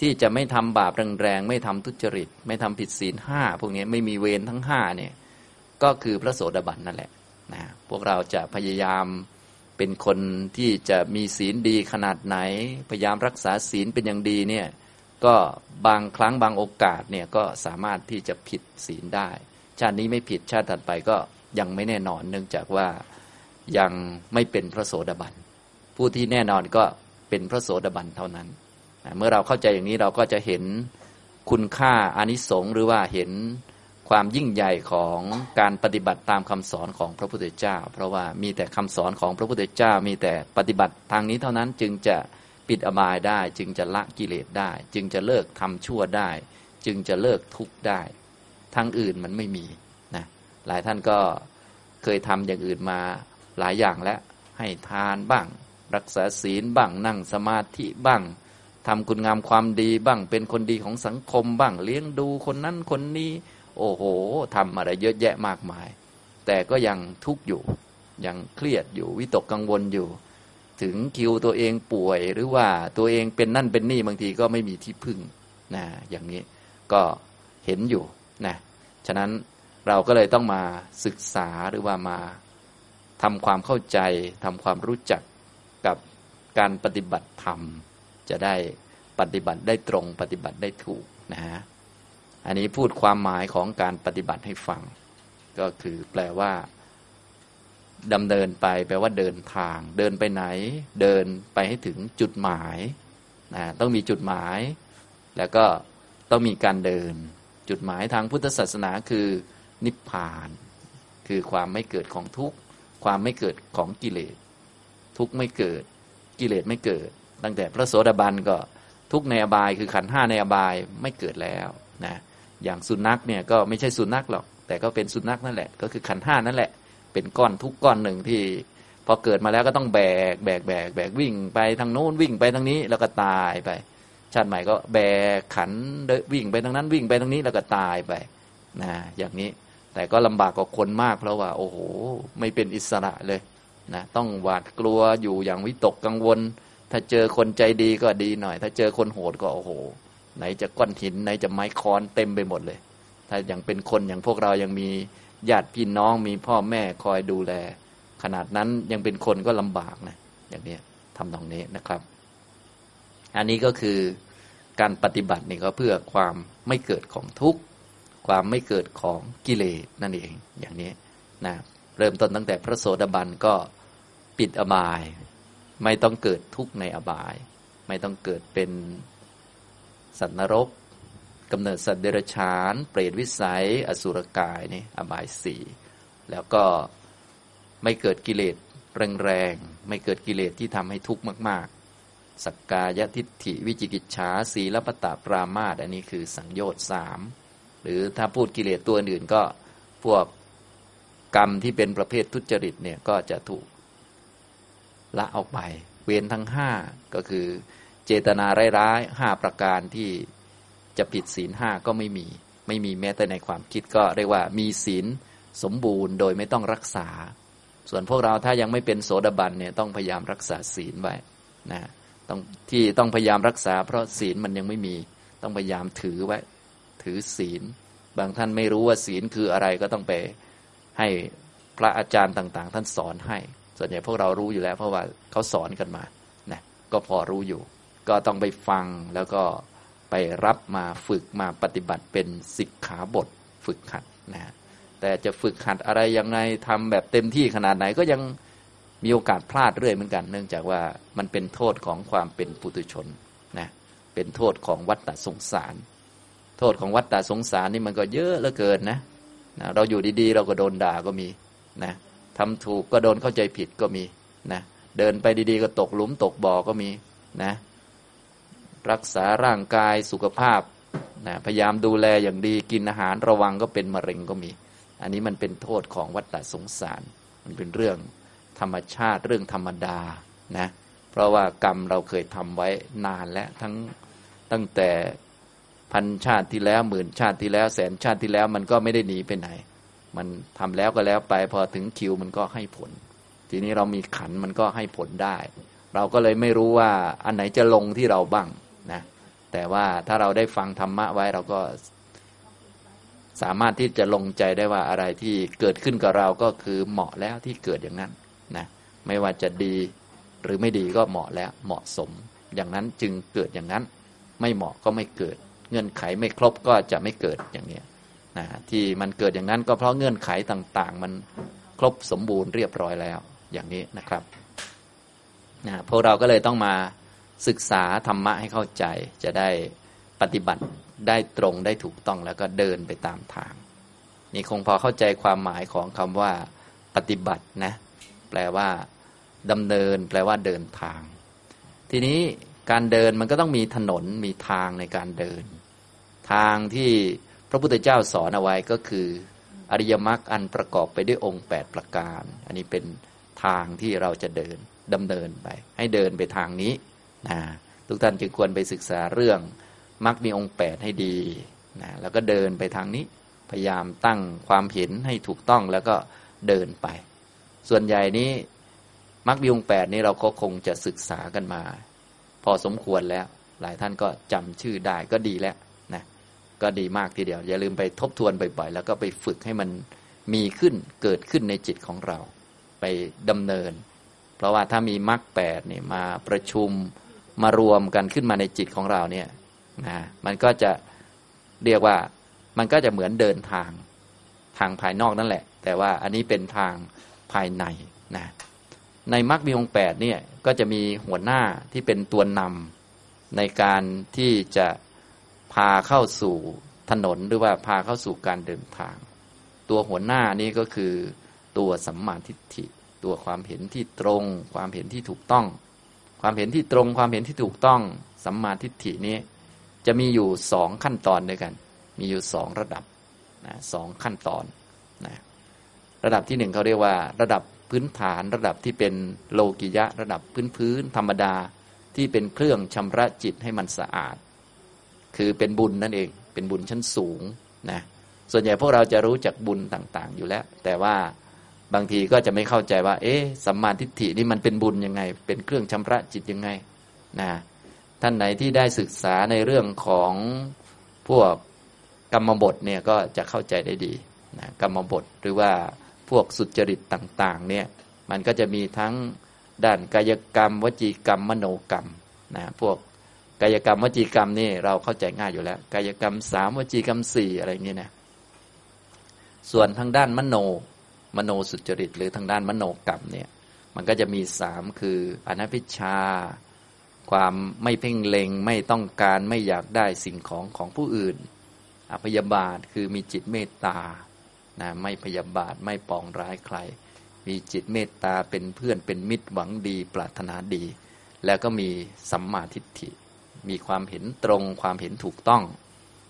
ที่จะไม่ทำบาปแรงๆไม่ทำทุจริต ไม่ทำผิดศีลห้าพวกนี้ไม่มีเวรทั้งห้าเนี่ยก็คือพระโสดาบันนั่นแหละนะพวกเราจะพยายามเป็นคนที่จะมีศีลดีขนาดไหน พยายามรักษาศีลเป็นอย่างดีเนี่ยก็บางครั้งบางโอกาสเนี่ยก็สามารถที่จะผิดศีลได้ ชาตินี้ไม่ผิดชาติถัดไปก็ยังไม่แน่นอน เนื่องจากว่ายังไม่เป็นพระโสดาบันผู้ที่แน่นอนก็เป็นพระโสดาบันเท่านั้น เมื่อเราเข้าใจอย่างนี้เราก็จะเห็นคุณค่าอานิสงส์หรือว่าเห็นความยิ่งใหญ่ของการปฏิบัติตามคำสอนของพระพุทธเจ้า เพราะว่ามีแต่คำสอนของพระพุทธเจ้า มีแต่ปฏิบัติทางนี้เท่านั้นจึงจะปิดอบายได้ จึงจะละกิเลสได้ จึงจะเลิกทำชั่วได้ จึงจะเลิกทุกข์ได้ทางอื่นมันไม่มีนะหลายท่านก็เคยทำอย่างอื่นมาหลายอย่างแล้วให้ทานบ้าง รักษาศีลบ้างนั่งสมาธิบ้าง ทำคุณงามความดีบ้าง เป็นคนดีของสังคมบ้าง เลี้ยงดูคนนั้นคนนี้ โอ้โหทำอะไรเยอะแยะมากมาย แต่ก็ยังทุกข์อยู่ ยังเครียดอยู่วิตกกังวลอยู่ ถึงคิวตัวเองป่วยหรือว่าตัวเองเป็นนั่นเป็นนี่บางทีก็ไม่มีที่พึ่งนะอย่างนี้ก็เห็นอยู่นะฉะนั้นเราก็เลยต้องมาศึกษาหรือว่ามาทำความเข้าใจทำความรู้จักกับการปฏิบัติธรรม จะได้ปฏิบัติได้ตรงปฏิบัติได้ถูกนะฮะอันนี้พูดความหมายของการปฏิบัติให้ฟัง ก็คือแปลว่าดำเนินไปแปลว่าเดินทาง เดินไปไหน เดินไปให้ถึงจุดหมายนะต้องมีจุดหมาย แล้วก็ต้องมีการเดิน จุดหมายทางพุทธศาสนาคือนิพพาน คือความไม่เกิดของทุกข์ ความไม่เกิดของกิเลส ทุกไม่เกิด กิเลสไม่เกิด ตั้งแต่พระโสดาบันก็ทุกในอบายคือขันห้าในอบายไม่เกิดแล้วนะอย่างสุนัขเนี่ยก็ไม่ใช่สุนัขหรอก แต่ก็เป็นสุนัขนั่นแหละ ก็คือขันห้านั่นแหละ เป็นก้อนทุกก้อนหนึ่งที่ พอเกิดมาแล้วก็ต้องแบก แบกแบกแบกวิ่งไปทางโน้นวิ่งไปทางนี้แล้วก็ตายไป ชาติใหม่ก็แบกขันวิ่งไปทางนั้นวิ่งไปทางนี้แล้วก็ตายไปนะอย่างนี้แต่ก็ลำบากกว่าคนมากเพราะว่า โอ้โห ไม่เป็นอิสระเลยนะต้องหวาดกลัวอยู่อย่างวิตกกังวล ถ้าเจอคนใจดีก็ดีหน่อย ถ้าเจอคนโหดก็โอ้โห ไหนจะก้อนหิน ไหนจะไม้ค้อนเต็มไปหมดเลย ถ้าอยังเป็นคนอย่างพวกเรายังมีญาติพี่น้องมีพ่อแม่คอยดูแล ขนาดนั้นยังเป็นคนก็ลำบากนะ อย่างนี้ทำตรงนี้นะครับ อันนี้ก็คือการปฏิบัตินี่ก็เพื่อความไม่เกิดของทุกข์ ความไม่เกิดของกิเลสนั่นเอง อย่างนี้นะ เริ่มต้นตั้งแต่พระโสดาบันก็ปิดอบาย ไม่ต้องเกิดทุกข์ในอบาย ไม่ต้องเกิดเป็นสัตว์นรกกำเนิดสัตว์เดรัจฉาน เปรตวิสัย อสุรกายนี่อบายสี่แล้วก็ไม่เกิดกิเลสแรงๆ ไม่เกิดกิเลสที่ทำให้ทุกข์มาก ๆ สักกายทิฏฐิวิจิกิจฉาสีลปตะปรามาตอันนี้คือสังโยชน์สามหรือถ้าพูดกิเลสตัวอื่นก็พวกกรรมที่เป็นประเภททุจริตเนี่ยก็จะถูก ละออกไป เว้นทั้งห้าก็คือเจตนาร้ายๆห้าประการที่จะผิดศีลห้าก็ไม่มี ไม่มีแม้แต่ในความคิดก็เรียกว่ามีศีลสมบูรณ์โดยไม่ต้องรักษา ส่วนพวกเราถ้ายังไม่เป็นโสดาบันเนี่ยต้องพยายามรักษาศีลไว้นะต้องที่ต้องพยายามรักษา เพราะศีลมันยังไม่มีต้องพยายามถือไว้ ถือศีล บางท่านไม่รู้ว่าศีลคืออะไรก็ต้องไปให้พระอาจารย์ต่าง ๆ ท่านสอนให้ ส่วนใหญ่พวกเรารู้อยู่แล้ว เพราะว่าเขาสอนกันมานะก็พอรู้อยู่ ก็ต้องไปฟังแล้วก็ไปรับมาฝึกมาปฏิบัติเป็นสิกขาบทฝึกหัดนะ แต่จะฝึกหัดอะไรยังไงทำแบบเต็มที่ขนาดไหนก็ยังมีโอกาสพลาดเรื่อยเหมือนกัน เนื่องจากว่ามันเป็นโทษของความเป็นปุถุชนนะเป็นโทษของวัฏฏสงสาร โทษของวัฏฏสงสารนี่มันก็เยอะเหลือเกินนะนะเราอยู่ดีๆ เราก็โดนด่าก็มีนะ ทำถูกก็โดนเข้าใจผิดก็มีนะเดินไปดีๆ ก็ตกหลุมตกบ่อก็มีนะรักษาร่างกายสุขภาพนะพยายามดูแลอย่างดีกินอาหารระวังก็เป็นมะเร็งก็มี อันนี้มันเป็นโทษของวัฏฏสงสาร มันเป็นเรื่องธรรมชาติเรื่องธรรมดานะเพราะว่ากรรมเราเคยทำไว้นานแล้วทั้งตั้งแต่พันชาติที่แล้วหมื่นชาติที่แล้ว แสนชาติที่แล้วมันก็ไม่ได้หนีไปไหน มันทำแล้วก็แล้วไป พอถึงคิวมันก็ให้ผล ทีนี้เรามีขันมันก็ให้ผลได้ เราก็เลยไม่รู้ว่าอันไหนจะลงที่เราบ้างนะแต่ว่าถ้าเราได้ฟังธรรมะไว้เราก็สามารถที่จะลงใจได้ว่าอะไรที่เกิดขึ้นกับเราก็คือเหมาะแล้วที่เกิดอย่างนั้นนะไม่ว่าจะดีหรือไม่ดีก็เหมาะแล้วเหมาะสม อย่างนั้นจึงเกิดอย่างนั้น ไม่เหมาะก็ไม่เกิด เงื่อนไขไม่ครบก็จะไม่เกิดอย่างนี้ นะที่มันเกิดอย่างนั้นก็เพราะเงื่อนไขต่าง ๆ มันครบสมบูรณ์เรียบร้อยแล้ว อย่างนี้นะครับนะพวกเราก็เลยต้องมาศึกษาธรรมะให้เข้าใจ จะได้ปฏิบัติได้ตรงได้ถูกต้องแล้วก็เดินไปตามทาง นี่คงพอเข้าใจความหมายของคำว่า ปฏิบัตินะ แปลว่าดำเนิน แปลว่าเดินทาง ทีนี้การเดินมันก็ต้องมีถนนมีทางในการเดิน ทางที่ พระพุทธเจ้าสอนเอาไว้ก็คือ อริยมรรคอันประกอบไปด้วยองค์ 8 ประการ อันนี้เป็นทางที่เราจะเดินดำเนินไป ให้เดินไปทางนี้นะทุกท่านจึงควรไปศึกษาเรื่องมรรคมีองค์ 8 ให้ดีนะแล้วก็เดินไปทางนี้พยายามตั้งความเห็นให้ถูกต้องแล้วก็เดินไป ส่วนใหญ่นี้มรรคมีองแปดนี้เราก็คงจะศึกษากันมา พอสมควรแล้ว หลายท่านก็จำชื่อได้ก็ดีแล้ว ก็ดีมากทีเดียว อย่าลืมไปทบทวนบ่อยๆ แล้วก็ไปฝึกให้มันมีขึ้นเกิดขึ้นในจิตของเรา ไปดำเนิน เพราะว่าถ้ามีมรรคแปดเนี่ยมาประชุมมารวมกันขึ้นมาในจิตของเราเนี่ยนะมันก็จะเรียกว่ามันก็จะเหมือนเดินทางทางภายนอกนั่นแหละ แต่ว่าอันนี้เป็นทางภายในนะในมรรคมีองแปดเนี่ยก็จะมีหัวหน้าที่เป็นตัวนำในการที่จะ พาเข้าสู่ถนนหรือว่าพาเข้าสู่การเดินทาง ตัวหัวหน้านี้ก็คือตัวสัมมาทิฏฐิ ตัวความเห็นที่ตรง ความเห็นที่ถูกต้อง ความเห็นที่ตรง ความเห็นที่ถูกต้อง สัมมาทิฏฐินี้จะมีอยู่สองขั้นตอนด้วยกัน มีอยู่สองระดับนะสองขั้นตอนนะระดับที่หนึ่งเขาเรียกว่า ระดับพื้นฐาน ระดับที่เป็นโลกิยะ ระดับพื้นพื้นธรรมดาที่เป็นเครื่องชำระจิตให้มันสะอาด คือเป็นบุญนั่นเอง เป็นบุญชั้นสูงนะส่วนใหญ่พวกเราจะรู้จักบุญต่างๆ อยู่แล้ว แต่ว่าบางทีก็จะไม่เข้าใจว่า เอ๊ะสัมมาทิฏฐินี่มันเป็นบุญยังไง เป็นเครื่องชำระจิตยังไงนะท่านไหนที่ได้ศึกษาในเรื่องของพวกกรรมบทเนี่ยก็จะเข้าใจได้ดีนะกรรมบทหรือว่าพวกสุจริตต่างๆเนี่ยมันก็จะมีทั้งด้านกายกรรม วจีกรรม มโนกรรมนะพวก กายกรรมวจีกรรมนี่เราเข้าใจง่ายอยู่แล้ว กายกรรมสามวจีกรรมสี่อะไรเงี้ยนะส่วนทางด้านมโน มโนสุจริต หรือทางด้านมโนกรรมเนี่ยมันก็จะมีสามคืออนัพิชา ความไม่เพ่งเล็งไม่ต้องการไม่อยากได้สิ่งของของผู้อื่นอภยาบาทคือมีจิตเมตตานะไม่พยาบาทไม่ปองร้ายใคร มีจิตเมตตาเป็นเพื่อนเป็นมิตรหวังดีปรารถนาดี แล้วก็มีสัมมาทิฏฐิ มีความเห็นตรงความเห็นถูกต้อง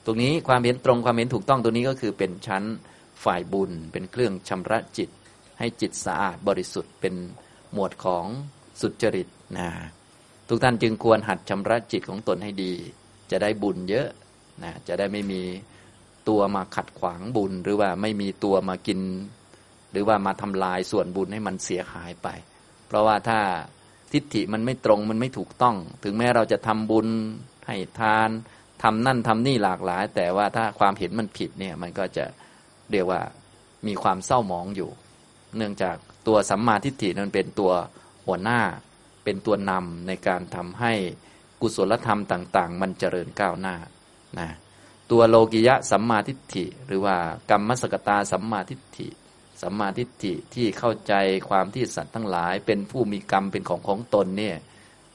ตรงนี้ความเห็นตรงความเห็นถูกต้องตรงนี้ก็คือเป็นชั้นฝ่ายบุญ เป็นเครื่องชำระจิต ให้จิตสะอาดบริสุทธิ์เป็นหมวดของสุจริตนะทุกท่านจึงควรหัดชำระจิตของตนให้ดี จะได้บุญเยอะนะจะได้ไม่มีตัวมาขัดขวางบุญ หรือว่าไม่มีตัวมากิน หรือว่ามาทำลายส่วนบุญให้มันเสียหายไป เพราะว่าถ้า ทิฏฐิมันไม่ตรงมันไม่ถูกต้อง ถึงแม้เราจะทำบุญให้ทานทำนั่นทำนี่หลากหลาย แต่ว่าถ้าความเห็นมันผิดเนี่ยมันก็จะเรียกว่ามีความเศร้าหมองอยู่ เนื่องจากตัวสัมมาทิฏฐินั้นเป็นตัวหัวหน้า เป็นตัวนำในการทำให้กุศลธรรมต่าง ๆ มันเจริญก้าวหน้านะตัวโลกิยะสัมมาทิฏฐิ หรือว่ากรรมสกตาสัมมาทิฏฐิ สัมมาทิฏฐิที่เข้าใจความที่สัตว์ทั้งหลาย เป็นผู้มีกรรมเป็นของของตนเนี่ย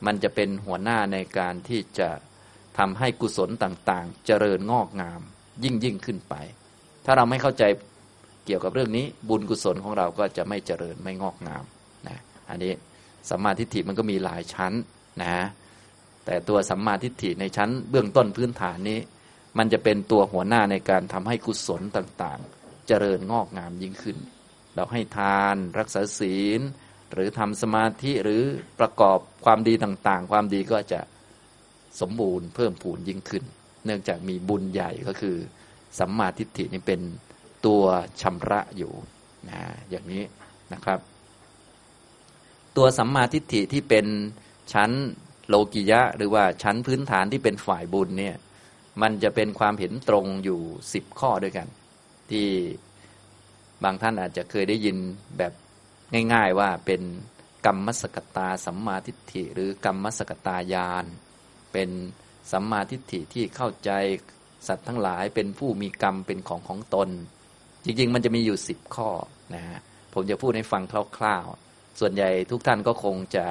มันจะเป็นหัวหน้าในการที่จะทำให้กุศลต่างๆ เจริญงอกงาม ยิ่งยิ่งขึ้นไป ถ้าเราไม่เข้าใจเกี่ยวกับเรื่องนี้ บุญกุศลของเราก็จะไม่เจริญไม่งอกงามนะอันนี้สัมมาทิฏฐิมันก็มีหลายชั้นนะแต่ตัวสัมมาทิฏฐิในชั้นเบื้องต้นพื้นฐานนี้ มันจะเป็นตัวหัวหน้าในการทำให้กุศลต่างๆ จริญงอกงามยิ่งขึ้น เราให้ทานรักษาศีล หรือทำสมาธิหรือประกอบความดีต่างๆ ความดีก็จะสมบูรณ์เพิ่มพูนยิ่งขึ้น เนื่องจากมีบุญใหญ่ก็คือ สัมมาทิฏฐินี่เป็นตัวชำระอยู่นะอย่างนี้นะครับ ตัวสัมมาทิฏฐิที่เป็นชั้นโลกิยะ หรือว่าชั้นพื้นฐานที่เป็นฝ่ายบุญเนี่ยมันจะเป็นความเห็นตรงอยู่สิบข้อด้วยกัน ที่บางท่านอาจจะเคยได้ยินแบบง่าย ๆว่าเป็นกรรมมสกตาสัมมาทิฏฐิ หรือกรรมมสกตายาน เป็นสัมมาทิฏฐิที่เข้าใจสัตว์ทั้งหลายเป็นผู้มีกรรมเป็นของของตน จริงๆ มันจะมีอยู่สิบข้อนะฮะผมจะพูดให้ฟังคร่าวๆ ส่วนใหญ่ทุกท่านก็คงจะ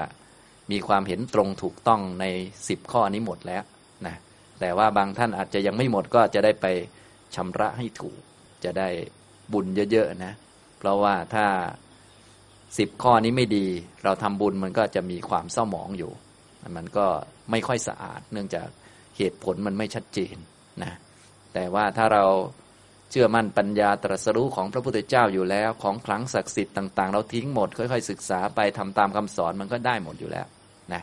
มีความเห็นตรงถูกต้องในสิบข้อนี้หมดแล้วนะแต่ว่าบางท่านอาจจะยังไม่หมดก็จะได้ไปชำระให้ถูก จะได้บุญเยอะๆนะ เพราะว่าถ้าสิบข้อนี้ไม่ดี เราทำบุญมันก็จะมีความเศร้าหมองอยู่ มันก็ไม่ค่อยสะอาด เนื่องจากเหตุผลมันไม่ชัดเจนนะ แต่ว่าถ้าเราเชื่อมั่นปัญญาตรัสรู้ของพระพุทธเจ้าอยู่แล้ว ของคลังศักดิ์สิทธิ์ต่างๆ เราทิ้งหมด ค่อยๆ ศึกษาไปทำตามคำสอนมันก็ได้หมดอยู่แล้วนะ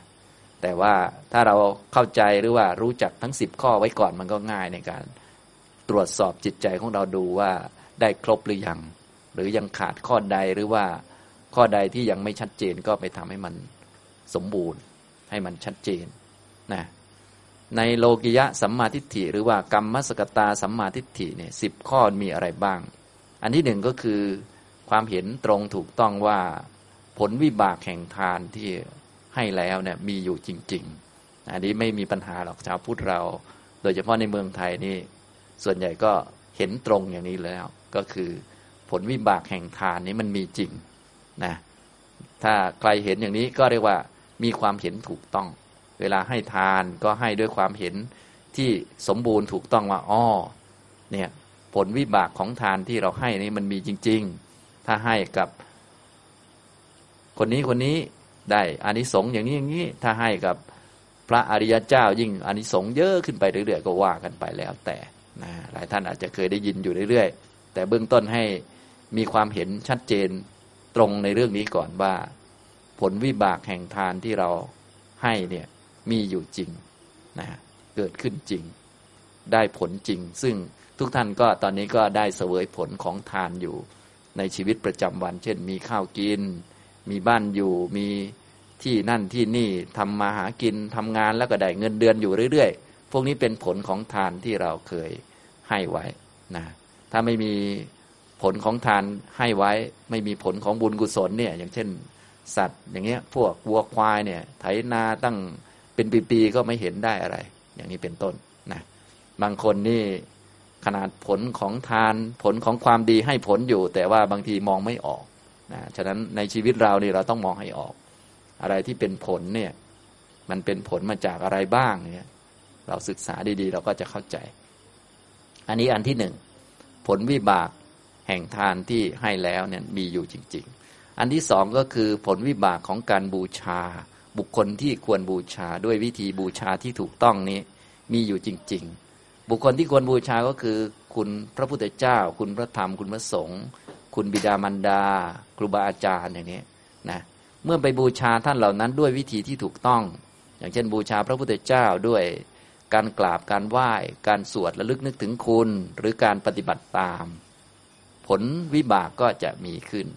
แต่ว่าถ้าเราเข้าใจหรือว่ารู้จักทั้งสิบข้อไว้ก่อนมันก็ง่ายในการ ตรวจสอบจิตใจของเราดูว่าได้ครบหรือยัง หรือยังขาดข้อใดหรือว่า ข้อใดที่ยังไม่ชัดเจนก็ไปทำให้มันสมบูรณ์ ให้มันชัดเจนนะในโลกิยะสัมมาทิฏฐิหรือว่ากรรมมสกตาสัมมาทิฏฐิเนี่ยสิบข้อมีอะไรบ้าง อันที่หนึ่งก็คือความเห็นตรงถูกต้องว่าผลวิบากแห่งทานที่ให้แล้วเนี่ยมีอยู่จริง ๆ อันนี้ไม่มีปัญหาหรอกชาวพุทธเรา โดยเฉพาะในเมืองไทยนี่ ส่วนใหญ่ก็เห็นตรงอย่างนี้แล้ว ก็คือผลวิบากแห่งทานนี้มันมีจริงนะถ้าใครเห็นอย่างนี้ก็เรียกว่ามีความเห็นถูกต้อง เวลาให้ทานก็ให้ด้วยความเห็นที่สมบูรณ์ถูกต้องว่าอ้อเนี่ยผลวิบากของทานที่เราให้นี่มันมีจริง ๆ ถ้าให้กับคนนี้คนนี้ได้อานิสงส์อย่างนี้อย่างนี้ ถ้าให้กับพระอริยเจ้ายิ่งอานิสงส์เยอะขึ้นไปเรื่อยๆก็ว่ากันไปแล้วแต่ นะหลายท่านอาจจะเคยได้ยินอยู่เรื่อยๆ แต่เบื้องต้นให้มีความเห็นชัดเจนตรงในเรื่องนี้ก่อนว่า ผลวิบากแห่งทานที่เราให้เนี่ยมีอยู่จริงนะเกิดขึ้นจริง ได้ผลจริง ซึ่งทุกท่านก็ตอนนี้ก็ได้เสวยผลของทานอยู่ในชีวิตประจำวัน เช่น มีข้าวกิน มีบ้านอยู่ มีที่นั่นที่นี่ทำมาหากินทำงานแล้วก็ได้เงินเดือนอยู่เรื่อย ๆ พวกนี้เป็นผลของทานที่เราเคย ให้ไว้นะถ้าไม่มีผลของทานให้ไว้ ไม่มีผลของบุญกุศลเนี่ย อย่างเช่น สัตว์อย่างเงี้ย พวกวัวควายเนี่ย ไถนาตั้งเป็นปีๆก็ไม่เห็นได้อะไร อย่างนี้เป็นต้นนะบางคนนี่ขนาดผลของทานผลของความดีให้ผลอยู่ แต่ว่าบางทีมองไม่ออกนะฉะนั้นในชีวิตเรานี่เราต้องมองให้ออก อะไรที่เป็นผลเนี่ย มันเป็นผลมาจากอะไรบ้างเนี่ย เราศึกษาดีๆ เราก็จะเข้าใจ อันนี้อันที่หนึ่งผลวิบากแห่งทานที่ให้แล้วเนี่ยมีอยู่จริง ๆ อันที่สองก็คือผลวิบากของการบูชา บุคคลที่ควรบูชาด้วยวิธีบูชาที่ถูกต้องนี้มีอยู่จริง ๆ บุคคลที่ควรบูชาก็คือ คุณพระพุทธเจ้า คุณพระธรรม คุณพระสงฆ์คุณบิดามารดา ครูบาอาจารย์อย่างนี้นะเมื่อไปบูชาท่านเหล่านั้นด้วยวิธีที่ถูกต้อง อย่างเช่นบูชาพระพุทธเจ้าด้วย การกราบการไหว้ การสวดระลึกนึกถึงคุณ หรือการปฏิบัติตาม ผลวิบากก็จะมีขึ้น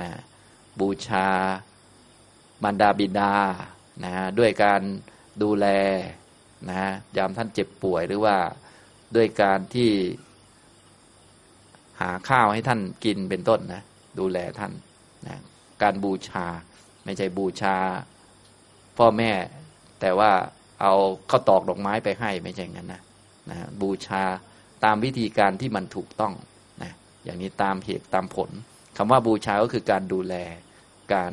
นะบูชามารดาบิดานะด้วยการดูแลนะยามท่านเจ็บป่วยหรือว่าด้วยการที่หาข้าวให้ท่านกินเป็นต้นนะดูแลท่านนะการบูชา ไม่ใช่บูชา พ่อแม่แต่ว่า เอาข้าวตอกดอกไม้ไปให้ไม่ใช่งั้นนะนะบูชาตามวิธีการที่มันถูกต้องนะอย่างนี้ตามเหตุตามผลคำว่าบูชาก็คือการดูแลการ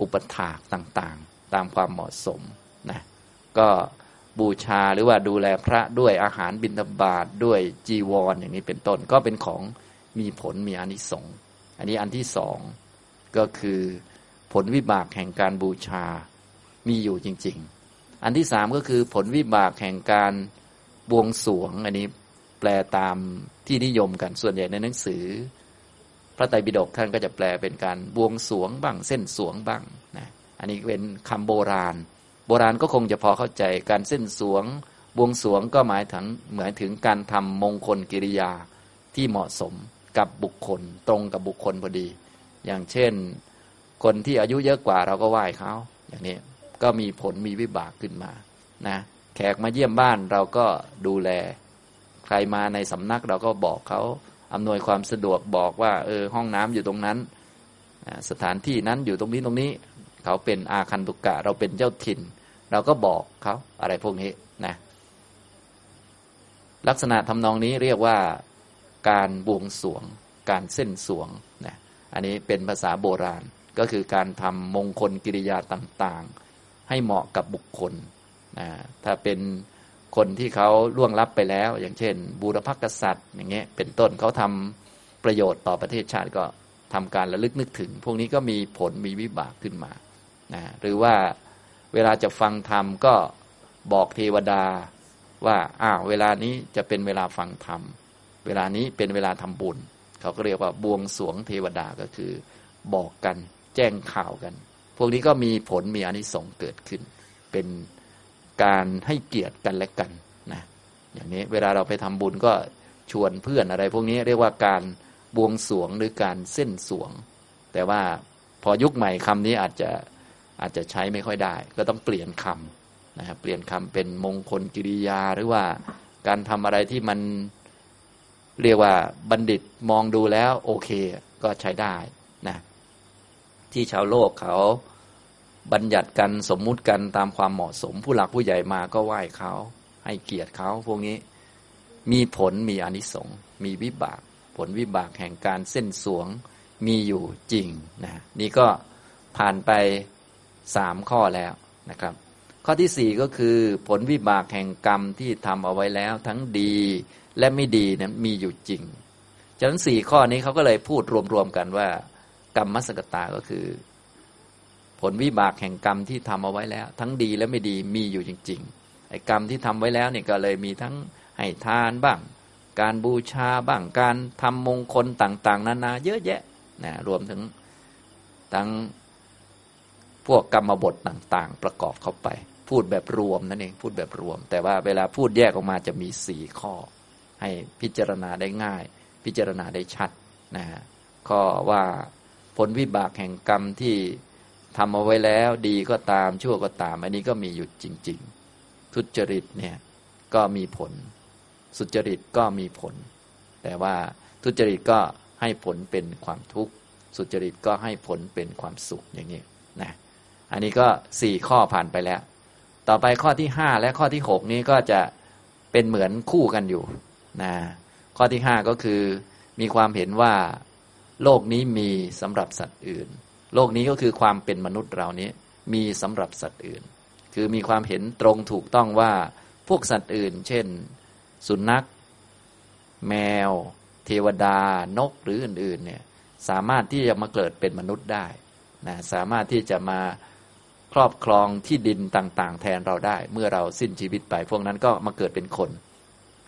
อุปถากต่างๆ ตามความเหมาะสมนะก็บูชาหรือว่าดูแลพระด้วยอาหารบิณฑบาตด้วยจีวรออย่างนี้เป็นต้นก็เป็นของมีผลมีอนิสงส์อันนี้อันที่สองก็คือผลวิบากแห่งการบูชามีอยู่จริง ๆ อันที่สามก็คือผลวิบากแห่งการบวงสวง อันนี้แปลตามที่นิยมกันส่วนใหญ่ในหนังสือ พระไตรปิฎกท่านก็จะแปลเป็นการบวงสวงบ้างเส้นสวงบ้างนะอันนี้เป็นคำโบราณ โบราณก็คงจะพอเข้าใจการเส้นสวง บวงสวงก็หมายถึงหมายถึงการทำมงคลกิริยาที่เหมาะสมกับบุคคล ตรงกับบุคคลพอดี อย่างเช่น คนที่อายุเยอะกว่าเราก็ไหว้เขาอย่างนี้ ก็มีผลมีวิบากขึ้นมานะแขกมาเยี่ยมบ้านเราก็ดูแล ใครมาในสำนักเราก็บอกเขาอำนวยความสะดวกบอกว่าเออห้องน้ำอยู่ตรงนั้น สถานที่นั้นอยู่ตรงนี้ตรงนี้ เขาเป็นอาคันตุกะเราเป็นเจ้าถิ่น เราก็บอกเขาอะไรพวกนี้นะลักษณะทำนองนี้เรียกว่าการบวงสวง การเส้นสวงนะอันนี้เป็นภาษาโบราณก็คือการทำมงคลกิริยาต่างๆ ให้เหมาะกับบุคคลนะถ้าเป็นคนที่เขาล่วงลับไปแล้ว อย่างเช่น บูรพกษัตริย์ อย่างเงี้ยเป็นต้นเขาทำประโยชน์ต่อประเทศชาติก็ทำการระลึกนึกถึง พวกนี้ก็มีผลมีวิบากขึ้นมานะหรือว่าเวลาจะฟังธรรมก็บอกเทวดาว่าอ้าวเวลานี้จะเป็นเวลาฟังธรรม เวลานี้เป็นเวลาทำบุญ เขาก็เรียกว่าบวงสวงเทวดาก็คือ บอกกัน แจ้งข่าวกัน พวกนี้ก็มีผลมีอนิสงส์เกิดขึ้น เป็นการให้เกียรติกันและกันนะอย่างนี้เวลาเราไปทำบุญก็ชวนเพื่อนอะไร พวกนี้เรียกว่าการบวงสวงหรือการเส้นสวง แต่ว่าพอยุคใหม่คำนี้อาจจะอาจจะใช้ไม่ค่อยได้ ก็ต้องเปลี่ยนคำนะครับเปลี่ยนคำเป็นมงคลกิริยาหรือว่าการทำอะไรที่มันเรียกว่าบัณฑิตมองดูแล้วโอเคก็ใช้ได้นะ ที่ชาวโลกเขาบัญญัติกันสมมุติกันตามความเหมาะสม ผู้หลักผู้ใหญ่มาก็ไหว้เขา ให้เกียรติเขาพวกนี้มีผลมีอนิสงส์มีวิบาก ผลวิบากแห่งการเส้นสวงมีอยู่จริงนะนี่ก็ผ่านไปสามข้อแล้วนะครับ ข้อที่สี่ก็คือผลวิบากแห่งกรรมที่ทำเอาไว้แล้วทั้งดีและไม่ดีนั้นมีอยู่จริงฉะนั้นสี่ข้อนี้เขาก็เลยพูดรวมๆกันว่า กรรมมสกตาก็คือ ผลวิบากแห่งกรรมที่ทำเอาไว้แล้ว ทั้งดีและไม่ดีมีอยู่จริง ๆ ไอ้กรรมที่ทำไว้แล้วเนี่ยก็เลยมีทั้งให้ทานบ้าง การบูชาบ้างการทำมงคลต่าง ๆ นานา เยอะแยะนะรวมถึงทั้งพวกกรรมบทต่าง ๆ ประกอบเข้าไป พูดแบบรวมนั่นเองพูดแบบรวม แต่ว่าเวลาพูดแยกออกมาจะมีสี่ข้อ ให้พิจารณาได้ง่าย พิจารณาได้ชัดนะฮะข้อว่า ผลวิบากแห่งกรรมที่ทำเอาไว้แล้วดีก็ตามชั่วก็ตาม อันนี้ก็มีอยู่จริง ๆ ทุจริตเนี่ยก็มีผล สุจริตก็มีผล แต่ว่าทุจริตก็ให้ผลเป็นความทุกข์สุจริตก็ให้ผลเป็นความสุขอย่างนี้นะอันนี้ก็สี่ข้อผ่านไปแล้ว ต่อไปข้อที่ห้าและข้อที่หกนี้ก็จะเป็นเหมือนคู่กันอยู่นะข้อที่ห้าก็คือมีความเห็นว่า โลกนี้มีสำหรับสัตว์อื่น โลกนี้ก็คือความเป็นมนุษย์เรานี้มีสำหรับสัตว์อื่น คือมีความเห็นตรงถูกต้องว่าพวกสัตว์อื่น เช่น สุนัข แมว เทวดา นกหรืออื่นๆเนี่ยสามารถที่จะมาเกิดเป็นมนุษย์ได้นะสามารถที่จะมาครอบครองที่ดินต่างๆ แทนเราได้ เมื่อเราสิ้นชีวิตไป พวกนั้นก็มาเกิดเป็นคน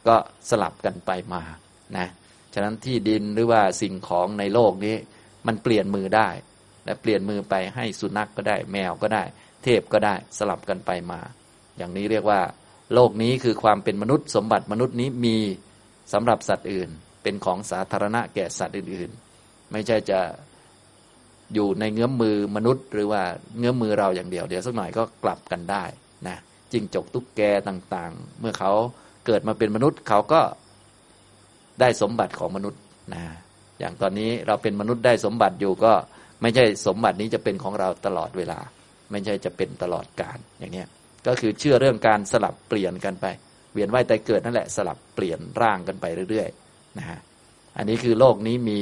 ก็สลับกันไปมานะ ฉะนั้นที่ดินหรือว่าสิ่งของในโลกนี้ มันเปลี่ยนมือได้ และเปลี่ยนมือไปให้สุนัขกก็ได้ แมวก็ได้ เทพก็ได้สลับกันไปมา อย่างนี้เรียกว่า โลกนี้คือความเป็นมนุษย์สมบัติมนุษย์นี้มีสำหรับสัตว์อื่น เป็นของสาธารณะแก่สัตว์อื่นๆ ไม่ใช่จะอยู่ในเงื้อมมือมนุษย์ หรือว่าเงื้อมมือเราอย่างเดียว เดี๋ยวสักหน่อยก็กลับกันได้นะจิงจกตุ๊กแกต่างๆ เมื่อเขาเกิดมาเป็นมนุษย์เขาก็ ได้สมบัติของมนุษย์นะอย่างตอนนี้เราเป็นมนุษย์ได้สมบัติอยู่ก็ไม่ใช่สมบัตินี้จะเป็นของเราตลอดเวลา ไม่ใช่จะเป็นตลอดกาลอย่างเนี้ยก็คือเชื่อเรื่องการสลับเปลี่ยนกันไป เวียนว่ายตายเกิดนั่นแหละสลับเปลี่ยนร่างกันไปเรื่อยๆนะฮะอันนี้คือโลกนี้มี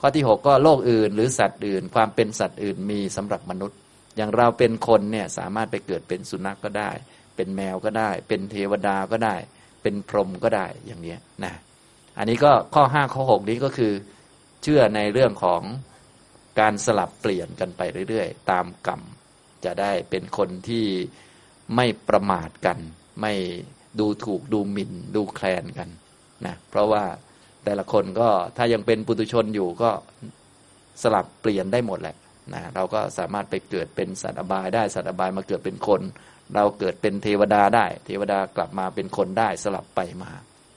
ข้อที่หกก็โลกอื่น หรือสัตว์อื่น ความเป็นสัตว์อื่นมีสำหรับมนุษย์ อย่างเราเป็นคนเนี่ยสามารถไปเกิดเป็นสุนัขกก็ได้ เป็นแมวก็ได้ เป็นเทวดาก็ได้ เป็นพรหมก็ได้อย่างนี้นะ อันนี้ก็ข้อห้าข้อหกนี้ก็คือเชื่อในเรื่องของการสลับเปลี่ยนกันไปเรื่อยๆ ตามกรรมจะได้เป็นคนที่ไม่ประมาทกัน ไม่ดูถูกดูหมิ่น ดูแคลนกันนะเพราะว่าแต่ละคนก็ถ้ายังเป็นปุถุชนอยู่ก็สลับเปลี่ยนได้หมดแหละนะเราก็สามารถไปเกิดเป็นสัตว์อบายได้สัตว์อบายมาเกิดเป็นคน เราเกิดเป็นเทวดาได้ เทวดากลับมาเป็นคนได้สลับไปมา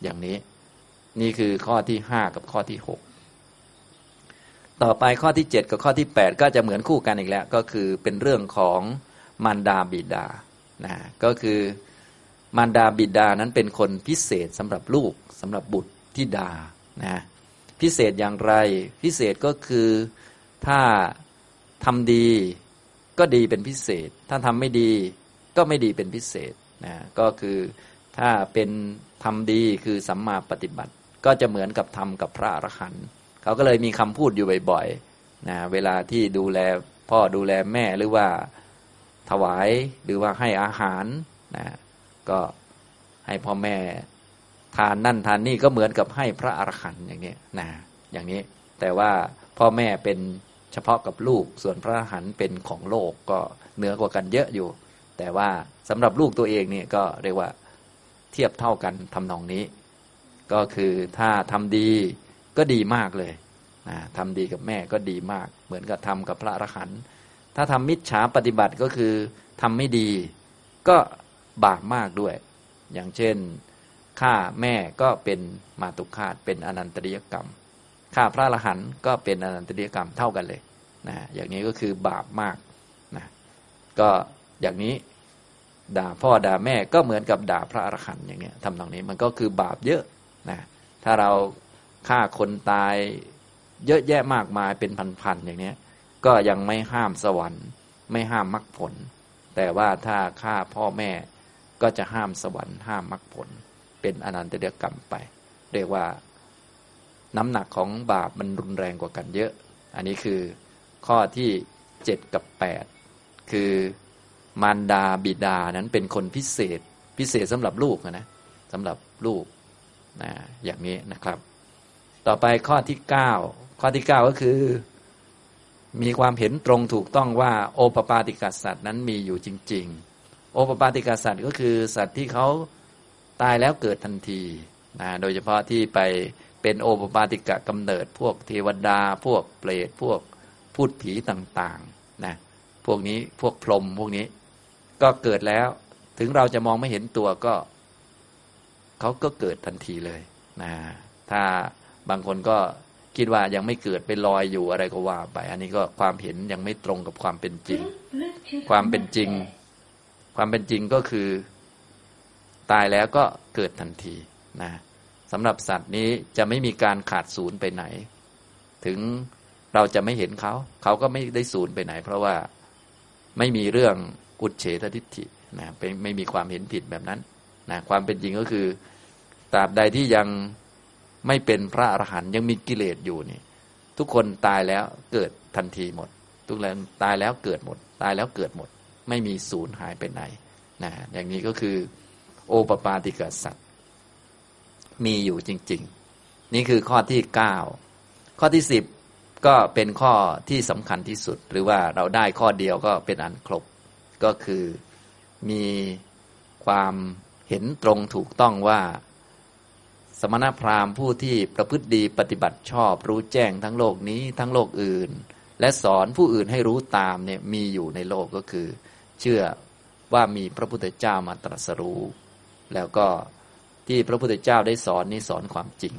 อย่างนี้ นี่คือข้อที่ห้ากับข้อที่หกต่อไปข้อที่เจ็ดกับข้อที่แปดก็จะเหมือนคู่กันอีกแล้ว ก็คือเป็นเรื่องของมารดาบิดานะก็คือมารดาบิดานั้นเป็นคนพิเศษสำหรับลูกสำหรับบุตรที่ดานะพิเศษอย่างไร พิเศษก็คือถ้าทำดีก็ดีเป็นพิเศษ ถ้าทำไม่ดีก็ไม่ดีเป็นพิเศษนะก็คือถ้าเป็นทำดีคือสัมมาปฏิบัติ ก็จะเหมือนกับทำกับพระอรหันต์เขาก็เลยมีคำพูดอยู่บ่อยๆนะเวลาที่ดูแลพ่อดูแลแม่หรือว่าถวายหรือว่าให้อาหารนะก็ให้พ่อแม่ทานนั่นทานนี่ก็เหมือนกับให้พระอรหันต์อย่างนี้นะอย่างนี้แต่ว่าพ่อแม่เป็นเฉพาะกับลูกส่วนพระอรหันต์เป็นของโลกก็เหนือกว่ากันเยอะอยู่ แต่ว่าสำหรับลูกตัวเองเนี่ยก็เรียกว่าเทียบเท่ากันทำนองนี้ ก็คือถ้าทำดีก็ดีมากเลยนะทำดีกับแม่ก็ดีมาก เหมือนกับทำกับพระอรหันต์ถ้าทำมิจฉาปฏิบัติก็คือทำไม่ดี ก็บาปมากด้วย อย่างเช่นฆ่าแม่ก็เป็นมาตุคาตเป็นอนันตริยกรรมฆ่าพระอรหันต์ก็เป็นอนันตริยกรรมเท่ากันเลยนะอย่างนี้ก็คือบาปมากนะก็อย่างนี้ด่าพ่อด่าแม่ก็เหมือนกับด่าพระอรหันต์อย่างนี้ทำตรงนี้มันก็คือบาปเยอะ นะถ้าเราฆ่าคนตายเยอะแยะมากมายเป็นพันๆอย่างนี้ก็ยังไม่ห้ามสวรรค์ ไม่ห้ามมรรคผล แต่ว่าถ้าฆ่าพ่อแม่ก็จะห้ามสวรรค์ห้ามมรรคผล เป็นอนันตเดียกรรมไป เรียกว่าน้ำหนักของบาปมันรุนแรงกว่ากันเยอะ อันนี้คือข้อที่เจ็ดกับแปดคือมารดาบิดานั้นเป็นคนพิเศษพิเศษสำหรับลูกนะสำหรับลูก นะอย่างนี้นะครับ ต่อไปข้อที่เก้าข้อที่เก้าก็คือ มีความเห็นตรงถูกต้องว่าโอปปาติกาสัตว์นั้นมีอยู่จริง ๆ โอปปาติกาสัตว์ก็คือสัตว์ที่เขาตายแล้วเกิดทันทีนะโดยเฉพาะที่ไปเป็นโอปปาติกะกำเนิด พวกเทวดา พวกเปรตพวกพูดผีต่างๆนะพวกนี้พวกพรหมพวกนี้ ก็เกิดแล้วถึงเราจะมองไม่เห็นตัวก็ เขาก็เกิดทันทีเลยนะถ้าบางคนก็คิดว่ายังไม่เกิดไปลอยอยู่อะไรก็ว่าไป อันนี้ก็ความเห็นยังไม่ตรงกับความเป็นจริง ความเป็นจริง ความเป็นจริงก็คือ ตายแล้วก็เกิดทันทีนะสำหรับสัตว์นี้จะไม่มีการขาดศูนย์ไปไหน ถึงเราจะไม่เห็นเขา เขาก็ไม่ได้ศูนย์ไปไหน เพราะว่าไม่มีเรื่องอุดเฉททิฏฐินะไม่มีความเห็นผิดแบบนั้นนะความเป็นจริงก็คือ ตราบใดที่ยังไม่เป็นพระอรหันต์ยังมีกิเลสอยู่นี่ ทุกคนตายแล้วเกิดทันทีหมด ทุกแรงตายแล้วเกิดหมด ตายแล้วเกิดหมด ไม่มีศูนย์หายไปไหนนะอย่างนี้ก็คือ โอปปาติกสัตว์มีอยู่จริง ๆ นี่คือข้อที่เก้าข้อที่สิบก็เป็นข้อที่สำคัญที่สุด หรือว่าเราได้ข้อเดียวก็เป็นอันครบ ก็คือมีความเห็นตรงถูกต้องว่า สมณพราหมณ์ผู้ที่ประพฤติดีปฏิบัติชอบ รู้แจ้งทั้งโลกนี้ทั้งโลกอื่น และสอนผู้อื่นให้รู้ตามเนี่ยมีอยู่ในโลกก็คือ เชื่อว่ามีพระพุทธเจ้ามาตรัสรู้ แล้วก็ที่พระพุทธเจ้าได้สอนนี้สอนความจริง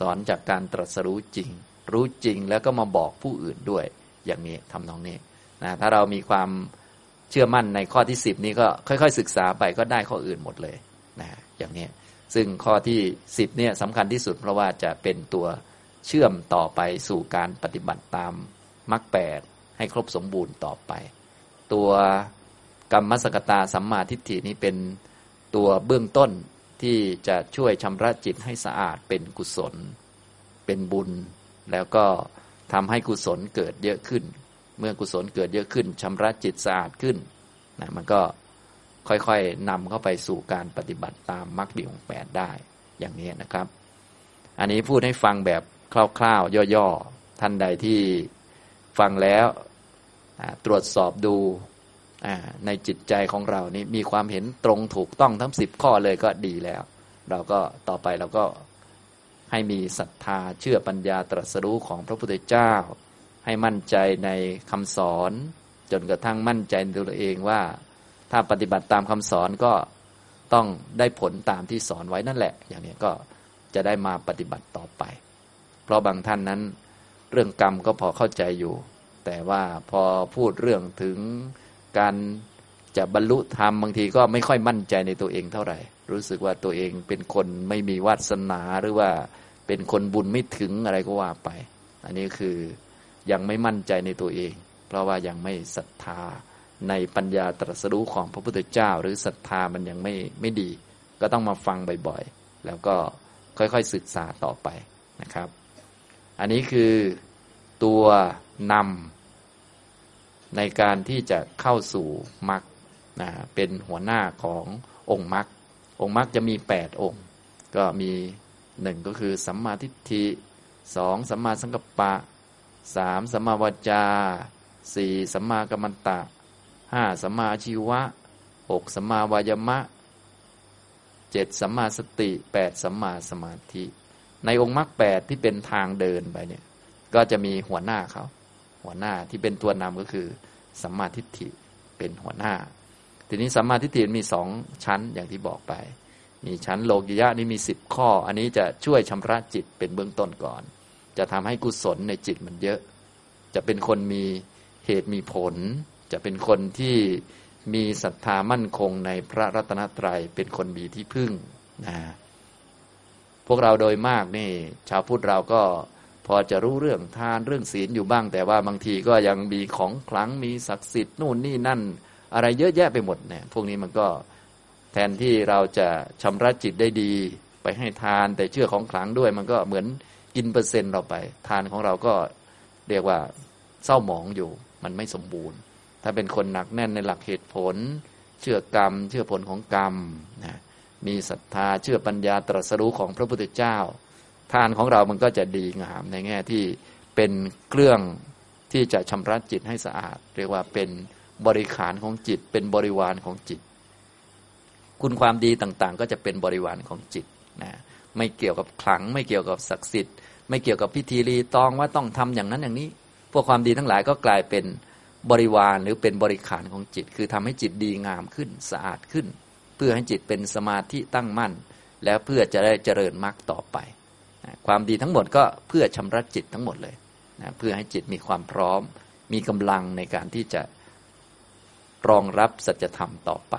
สอนจากการตรัสรู้จริง รู้จริงแล้วก็มาบอกผู้อื่นด้วยอย่างนี้ทำนองนี้นะถ้าเรามีความเชื่อมั่นในข้อที่สิบนี้ก็ค่อย ๆ ศึกษาไปก็ได้ข้ออื่นหมดเลยนะอย่างนี้ ซึ่งข้อที่สิบเนี่ยสำคัญที่สุด เพราะว่าจะเป็นตัวเชื่อมต่อไปสู่การปฏิบัติตามมรรคแปดให้ครบสมบูรณ์ต่อไป ตัวกรรมสกตาสัมมาทิฏฐินี้เป็นตัวเบื้องต้นที่จะช่วยชำระจิตให้สะอาดเป็นกุศล เป็นบุญ แล้วก็ทำให้กุศลเกิดเยอะขึ้น เมื่อกุศลเกิดเยอะขึ้นชำระจิตสะอาดขึ้นนะมันก็ ค่อยๆนำเข้าไปสู่การปฏิบัติตามมรรคบีองแปดได้อย่างนี้นะครับ อันนี้พูดให้ฟังแบบคร่าวๆ ย่อๆ ท่านใดที่ฟังแล้วตรวจสอบดูในจิตใจของเรานี่มีความเห็นตรงถูกต้องทั้งสิบข้อเลยก็ดีแล้ว เราก็ต่อไปเราก็ให้มีศรัทธาเชื่อปัญญาตรัสรู้ของพระพุทธเจ้า ให้มั่นใจในคำสอน จนกระทั่งมั่นใจในตัวเองว่า ถ้าปฏิบัติตามคำสอนก็ต้องได้ผลตามที่สอนไว้นั่นแหละ อย่างนี้ก็จะได้มาปฏิบัติต่อไป เพราะบางท่านนั้น เรื่องกรรมก็พอเข้าใจอยู่ แต่ว่าพอพูดเรื่องถึงการจะบรรลุธรรมบางทีก็ไม่ค่อยมั่นใจในตัวเองเท่าไหร่ รู้สึกว่าตัวเองเป็นคนไม่มีวาสนาหรือว่าเป็นคนบุญไม่ถึงอะไรก็ว่าไป อันนี้คือยังไม่มั่นใจในตัวเอง เพราะว่ายังไม่ศรัทธา ในปัญญาตรัสรู้ของพระพุทธเจ้า หรือศรัทธามันยังไม่ไม่ดี ก็ต้องมาฟังบ่อยๆ แล้วก็ค่อยๆศึกษาต่อไปนะครับ อันนี้คือตัวนำในการที่จะเข้าสู่มรรคนะเป็นหัวหน้าขององค์มรรคองค์มรรคจะมีแปดองค์ ก็มีหนึ่งก็คือสัมมาทิฏฐิสองสัมมาสังกัปปะสามสัมมาวจาสี่สัมมากัมมันตะ ห้าสัมมาชีวะหกสัมมาวายมะเจ็ดสัมมาสติแปดสัมมาสมาธิ ในองค์มรรคแปดที่เป็นทางเดินไปเนี่ย ก็จะมีหัวหน้าเขาหัวหน้าที่เป็นตัวนำก็คือสัมมาทิฏฐิเป็นหัวหน้า ทีนี้สัมมาทิฏฐิมีสองชั้นอย่างที่บอกไป มีชั้นโลกิยะนี่มีสิบข้อ อันนี้จะช่วยชำระจิตเป็นเบื้องต้นก่อน จะทำให้กุศลในจิตมันเยอะ จะเป็นคนมีเหตุมีผล จะเป็นคนที่มีศรัทธามั่นคงในพระรัตนตรัยเป็นคนมีที่พึ่งนะพวกเราโดยมากนี่ ชาวพุทธเราก็พอจะรู้เรื่องทานเรื่องศีลอยู่บ้าง แต่ว่าบางทีก็ยังมีของขลังมีศักดิ์สิทธิ์นู่นนี่นั่น อะไรเยอะแยะไปหมดเนี่ยพวกนี้มันก็แทนที่เราจะชำระจิตได้ดี ไปให้ทานแต่เชื่อของขลังด้วย มันก็เหมือนกินเปอร์เซ็นต์เราไป ทานของเราก็เรียกว่าเศร้าหมองอยู่ มันไม่สมบูรณ์ ถ้าเป็นคนหนักแน่นในหลักเหตุผล เชื่อกรรม เชื่อผลของกรรมนะมีศรัทธาเชื่อปัญญาตรัสรู้ของพระพุทธเจ้า ทานของเรามันก็จะดีงามในแง่ที่เป็นเครื่องที่จะชำระจิตให้สะอาด เรียกว่าเป็นบริขารของจิต เป็นบริวารของจิต คุณความดีต่างๆ ก็จะเป็นบริวารของจิตนะไม่เกี่ยวกับขลัง ไม่เกี่ยวกับศักดิ์สิทธิ์ ไม่เกี่ยวกับพิธีรีตองว่าต้องทำอย่างนั้นอย่างนี้ พวกความดีทั้งหลายก็กลายเป็น บริวารหรือเป็นบริขารของจิต คือทำให้จิตดีงามขึ้นสะอาดขึ้น เพื่อให้จิตเป็นสมาธิตั้งมั่น แล้วเพื่อจะได้เจริญมรรคต่อไป ความดีทั้งหมดก็เพื่อชำระจิตทั้งหมดเลยนะเพื่อให้จิตมีความพร้อม มีกำลังในการที่จะรองรับสัจธรรมต่อไป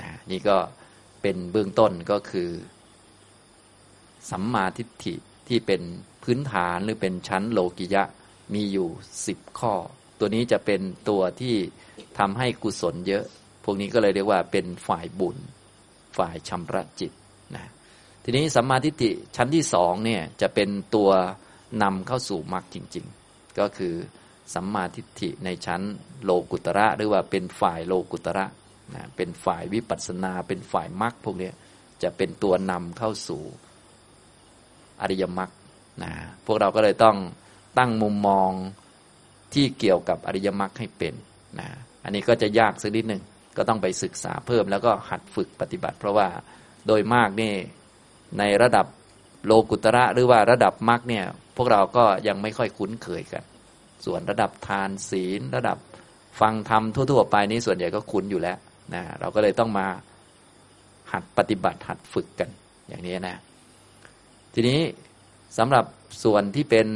นะนี่ก็เป็นเบื้องต้นก็คือ สัมมาทิฏฐิที่เป็นพื้นฐานหรือเป็นชั้นโลกิยะมีอยู่สิบข้อ ตัวนี้จะเป็นตัวที่ทำให้กุศลเยอะ พวกนี้ก็เลยเรียกว่าเป็นฝ่ายบุญ ฝ่ายชำระจิตนะทีนี้สัมมาทิฏฐิชั้นที่สองเนี่ยจะเป็นตัวนำเข้าสู่มรรคจริง ๆ ก็คือสัมมาทิฏฐิในชั้นโลกุตระหรือว่าเป็นฝ่ายโลกุตระนะเป็นฝ่ายวิปัสสนา เป็นฝ่ายมรรคพวกนี้จะเป็นตัวนำเข้าสู่อริยมรรคนะพวกเราก็เลยต้องตั้งมุมมอง ที่เกี่ยวกับอริยมรรคให้เป็นนะอันนี้ก็จะยากสักนิดหนึ่งก็ต้องไปศึกษาเพิ่มแล้วก็หัดฝึกปฏิบัติ เพราะว่าโดยมากนี่ในระดับโลกุตระหรือว่าระดับมรรคเนี่ยพวกเราก็ยังไม่ค่อยคุ้นเคยกัน ส่วนระดับทานศีล ระดับฟังธรรมทั่ว ๆ ไปนี้ส่วนใหญ่ก็คุ้นอยู่แล้วนะเราก็เลยต้องมาหัดปฏิบัติหัดฝึกกันอย่างนี้นะ ทีนี้สำหรับส่วนที่เป็น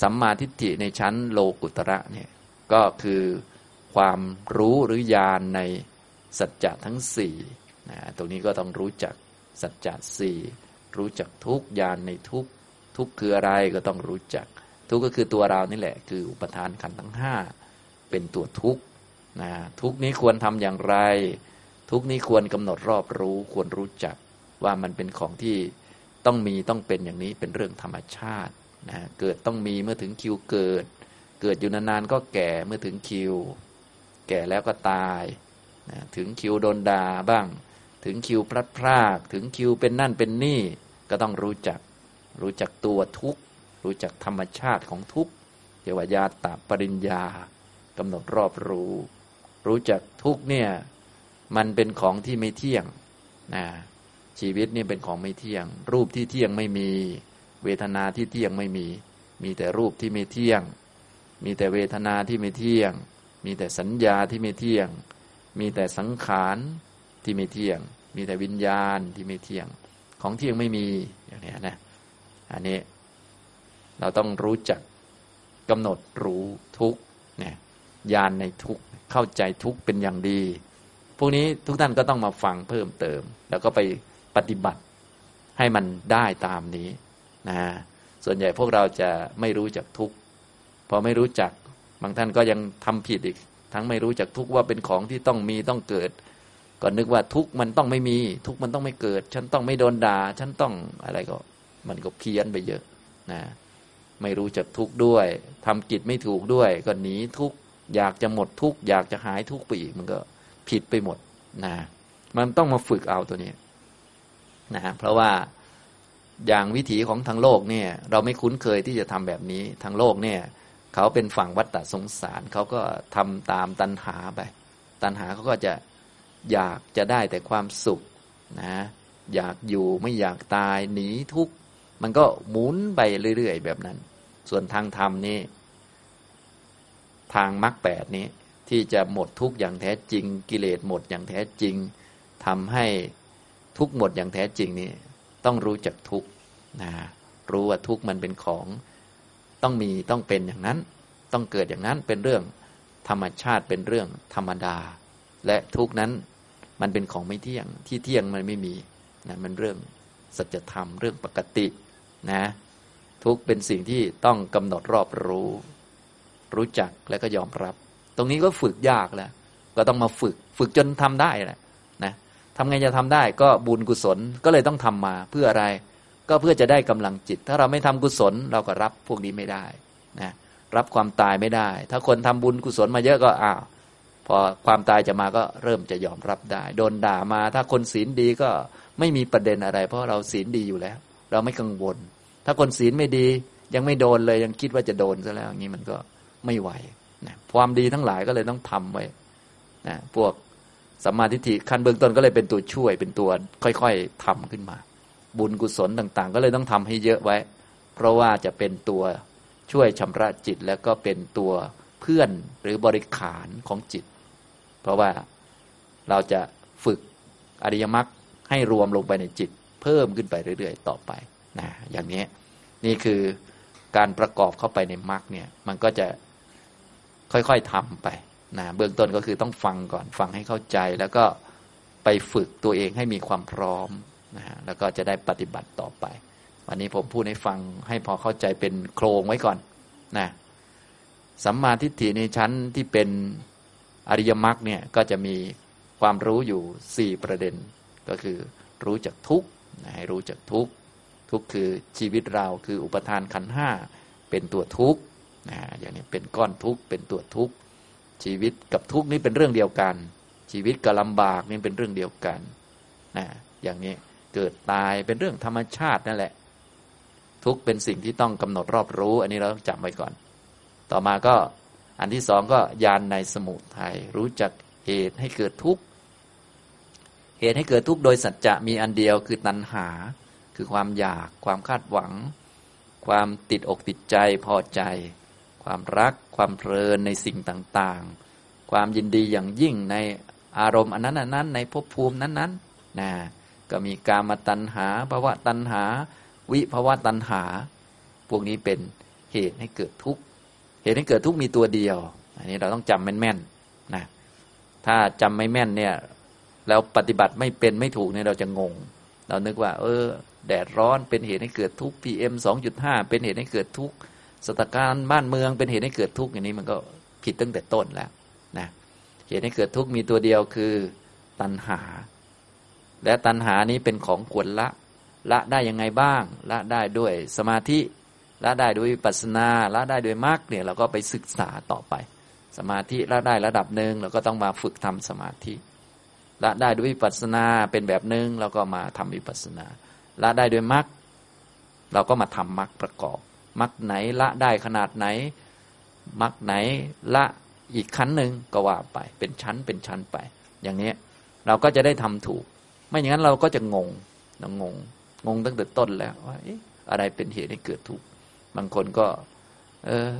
สัมมาทิฏฐิในชั้นโลกุตระเนี่ยก็คือความรู้หรือญาณในสัจจะทั้งสี่นะตรงนี้ก็ต้องรู้จักสัจจะสี่รู้จักทุกยานในทุกทุกคืออะไรก็ต้องรู้จัก ทุกก็คือตัวเรานี่แหละ คืออุปทานขันทั้งห้าเป็นตัวทุกนะทุกนี้ควรทำอย่างไร ทุกนี้ควรกำหนดรอบรู้ควรรู้จักว่ามันเป็นของที่ต้องมีต้องเป็นอย่างนี้เป็นเรื่องธรรมชาติ นะเกิดต้องมีเมื่อถึงคิวเกิด เกิดอยู่นานๆก็แก่เมื่อถึงคิว แก่แล้วก็ตายนะถึงคิวโดนด่าบ้าง ถึงคิวพลัดพราก ถึงคิวเป็นนั่นเป็นนี่ก็ต้องรู้จัก รู้จักตัวทุกข์รู้จักธรรมชาติของทุกข์เรียวายาตาปริญญากำหนดรอบรู้ รู้จักทุกเนี่ยมันเป็นของที่ไม่เที่ยงนะชีวิตนี่เป็นของไม่เที่ยง รูปที่เที่ยงไม่มี เวทนาที่เที่ยงไม่มี มีแต่รูปที่ไม่เที่ยง มีแต่เวทนาที่ไม่เที่ยง มีแต่สัญญาที่ไม่เที่ยง มีแต่สังขารที่ไม่เที่ยง มีแต่วิญญาณที่ไม่เที่ยง ของเที่ยงไม่มีอย่างนี้นะ อันนี้เราต้องรู้จักกำหนดรู้ทุกเนี่ยญาณในทุกเข้าใจทุกเป็นอย่างดี พวกนี้ทุกท่านก็ต้องมาฟังเพิ่มเติม แล้วก็ไปปฏิบัติให้มันได้ตามนี้ นะส่วนใหญ่พวกเราจะไม่รู้จักทุกพอไม่รู้จักบางท่านก็ยังทำผิดอีก ทั้งไม่รู้จักทุกว่าเป็นของที่ต้องมีต้องเกิด ก็นึกว่าทุกมันต้องไม่มี ทุกมันต้องไม่เกิด ฉันต้องไม่โดนด่าฉันต้องอะไรก็ มันก็เพี้ยนไปเยอะนะไม่รู้จักทุกข์ด้วยทำกิจไม่ถูกด้วย ก็หนีทุกข์อยากจะหมดทุกข์อยากจะหายทุกข์ไปอีกมันก็ผิดไปหมดนะมันต้องมาฝึกเอาตัวนี้นะเพราะว่า อย่างวิถีของทางโลกเนี่ยเราไม่คุ้นเคยที่จะทำแบบนี้ทางโลกเนี่ยเขาเป็นฝั่งวัฏฏะสงสารเขาก็ทำตามตัณหาไป ตัณหาเขาก็จะอยากจะได้แต่ความสุขนะอยากอยู่ไม่อยากตายหนีทุกข์มันก็หมุนไปเรื่อยๆแบบนั้น ส่วนทางธรรมนี่ทางมรรคแปดนี้ที่จะหมดทุกข์อย่างแท้จริง กิเลสหมดอย่างแท้จริงทำให้ทุกข์หมดอย่างแท้จริงนี่ ต้องรู้จักทุกนะรู้ว่าทุกมันเป็นของต้องมีต้องเป็นอย่างนั้น ต้องเกิดอย่างนั้นเป็นเรื่องธรรมชาติเป็นเรื่องธรรมดา และทุกนั้นมันเป็นของไม่เที่ยงที่เที่ยงมันไม่มีนะมันเรื่องสัจธรรมเรื่องปกตินะทุกเป็นสิ่งที่ต้องกำหนดรอบรู้ รู้จักและก็ยอมรับ ตรงนี้ก็ฝึกยากแล้ว ก็ต้องมาฝึก ฝึกจนทำได้แหละนะ ทำไงจะทำได้ก็บุญกุศลก็เลยต้องทำมาเพื่ออะไร ก็เพื่อจะได้กำลังจิต ถ้าเราไม่ทำกุศลเราก็รับพวกนี้ไม่ได้นะรับความตายไม่ได้ ถ้าคนทำบุญกุศลมาเยอะก็อ้าวพอความตายจะมาก็เริ่มจะยอมรับได้ โดนด่ามา ถ้าคนศีลดีก็ไม่มีประเด็นอะไร เพราะเราศีลดีอยู่แล้ว เราไม่กังวล ถ้าคนศีลไม่ดี ยังไม่โดนเลยยังคิดว่าจะโดนซะแล้วอย่างนี้มันก็ไม่ไหวนะความดีทั้งหลายก็เลยต้องทำไว้นะพวก สัมมาทิฏฐิขั้นเบื้องต้นก็เลยเป็นตัวช่วยเป็นตัวค่อยๆทำขึ้นมา บุญกุศลต่างๆ ก็เลยต้องทำให้เยอะไว้ เพราะว่าจะเป็นตัวช่วยชำระจิต แล้วก็เป็นตัวเพื่อนหรือบริขารของจิต เพราะว่าเราจะฝึกอริยมรรคให้รวมลงไปในจิต เพิ่มขึ้นไปเรื่อยๆ ต่อไปนะอย่างนี้นี่คือการประกอบเข้าไปในมรรคเนี่ยมันก็จะค่อยๆทำไป นะเบื้องต้นก็คือต้องฟังก่อนฟังให้เข้าใจ แล้วก็ไปฝึกตัวเองให้มีความพร้อมนะฮะแล้วก็จะได้ปฏิบัติต่อไป วันนี้ผมพูดให้ฟังให้พอเข้าใจเป็นโครงไว้ก่อนนะสัมมาทิฏฐิในชั้นที่เป็นอริยมรรคเนี่ยก็จะมีความรู้อยู่สี่ประเด็น ก็คือ รู้จักทุกข์ให้รู้จักทุกข์ทุกข์คือชีวิตเราคืออุปทานขันห้าเป็นตัวทุกข์นะอย่างนี้เป็นก้อนทุกข์เป็นตัวทุกข์ ชีวิตกับทุกข์นี่เป็นเรื่องเดียวกัน ชีวิตกับลำบากนี่เป็นเรื่องเดียวกันนะอย่างนี้เกิดตายเป็นเรื่องธรรมชาตินั่นแหละ ทุกข์เป็นสิ่งที่ต้องกำหนดรอบรู้ อันนี้เราต้องจำไว้ก่อน ต่อมาก็อันที่สองก็ยานในสมุทัยรู้จักเหตุให้เกิดทุกข์เหตุให้เกิดทุกข์โดยสัจจะมีอันเดียวคือตัณหา คือความอยาก ความคาดหวัง ความติดอกติดใจพอใจ ความรัก ความเพลินในสิ่งต่างๆ ความยินดีอย่างยิ่งในอารมณ์อันนั้นอันนั้นในภพภูมินั้นๆนะก็มีกามตัณหาภาวะตัณหา วิภาวะตัณหา พวกนี้เป็นเหตุให้เกิดทุกข์เหตุให้เกิดทุกข์มีตัวเดียว อันนี้เราต้องจำแม่นๆนะถ้าจำไม่แม่นเนี่ยแล้วปฏิบัติไม่เป็นไม่ถูกเนี่ยเราจะงง เรานึกว่า เออ แดดร้อนเป็นเหตุให้เกิดทุกข์ PM 2.5เป็นเหตุให้เกิดทุกข์ สถานการณ์บ้านเมืองเป็นเหตุให้เกิดทุกข์อย่างนี้มันก็ผิดตั้งแต่ต้นแล้วนะเหตุให้เกิดทุกข์มีตัวเดียวคือตัณหา และตัณหานี้เป็นของควรละละได้ยังไงบ้าง ละได้ด้วยสมาธิละได้ด้วยวิปัสสนาละได้ด้วยมรรคเนี่ยเราก็ไปศึกษาต่อไป สมาธิละได้ระดับหนึ่งเราก็ต้องมาฝึกทำสมาธิละได้ด้วยวิปัสสนาเป็นแบบหนึ่งเราก็มาทำวิปัสสนาละได้ด้วยมรรคเราก็มาทำมรรคประกอบ มรรคไหนละได้ขนาดไหนมรรคไหนละอีกขั้นหนึ่งก็ว่าไป เป็นชั้นเป็นชั้นไป อย่างนี้เราก็จะได้ทำถูก ไม่อย่างนั้นเราก็จะงงเรางง งงตั้งแต่ต้นแล้วว่าอะไรเป็นเหตุให้เกิดทุกข์บางคนก็ เออ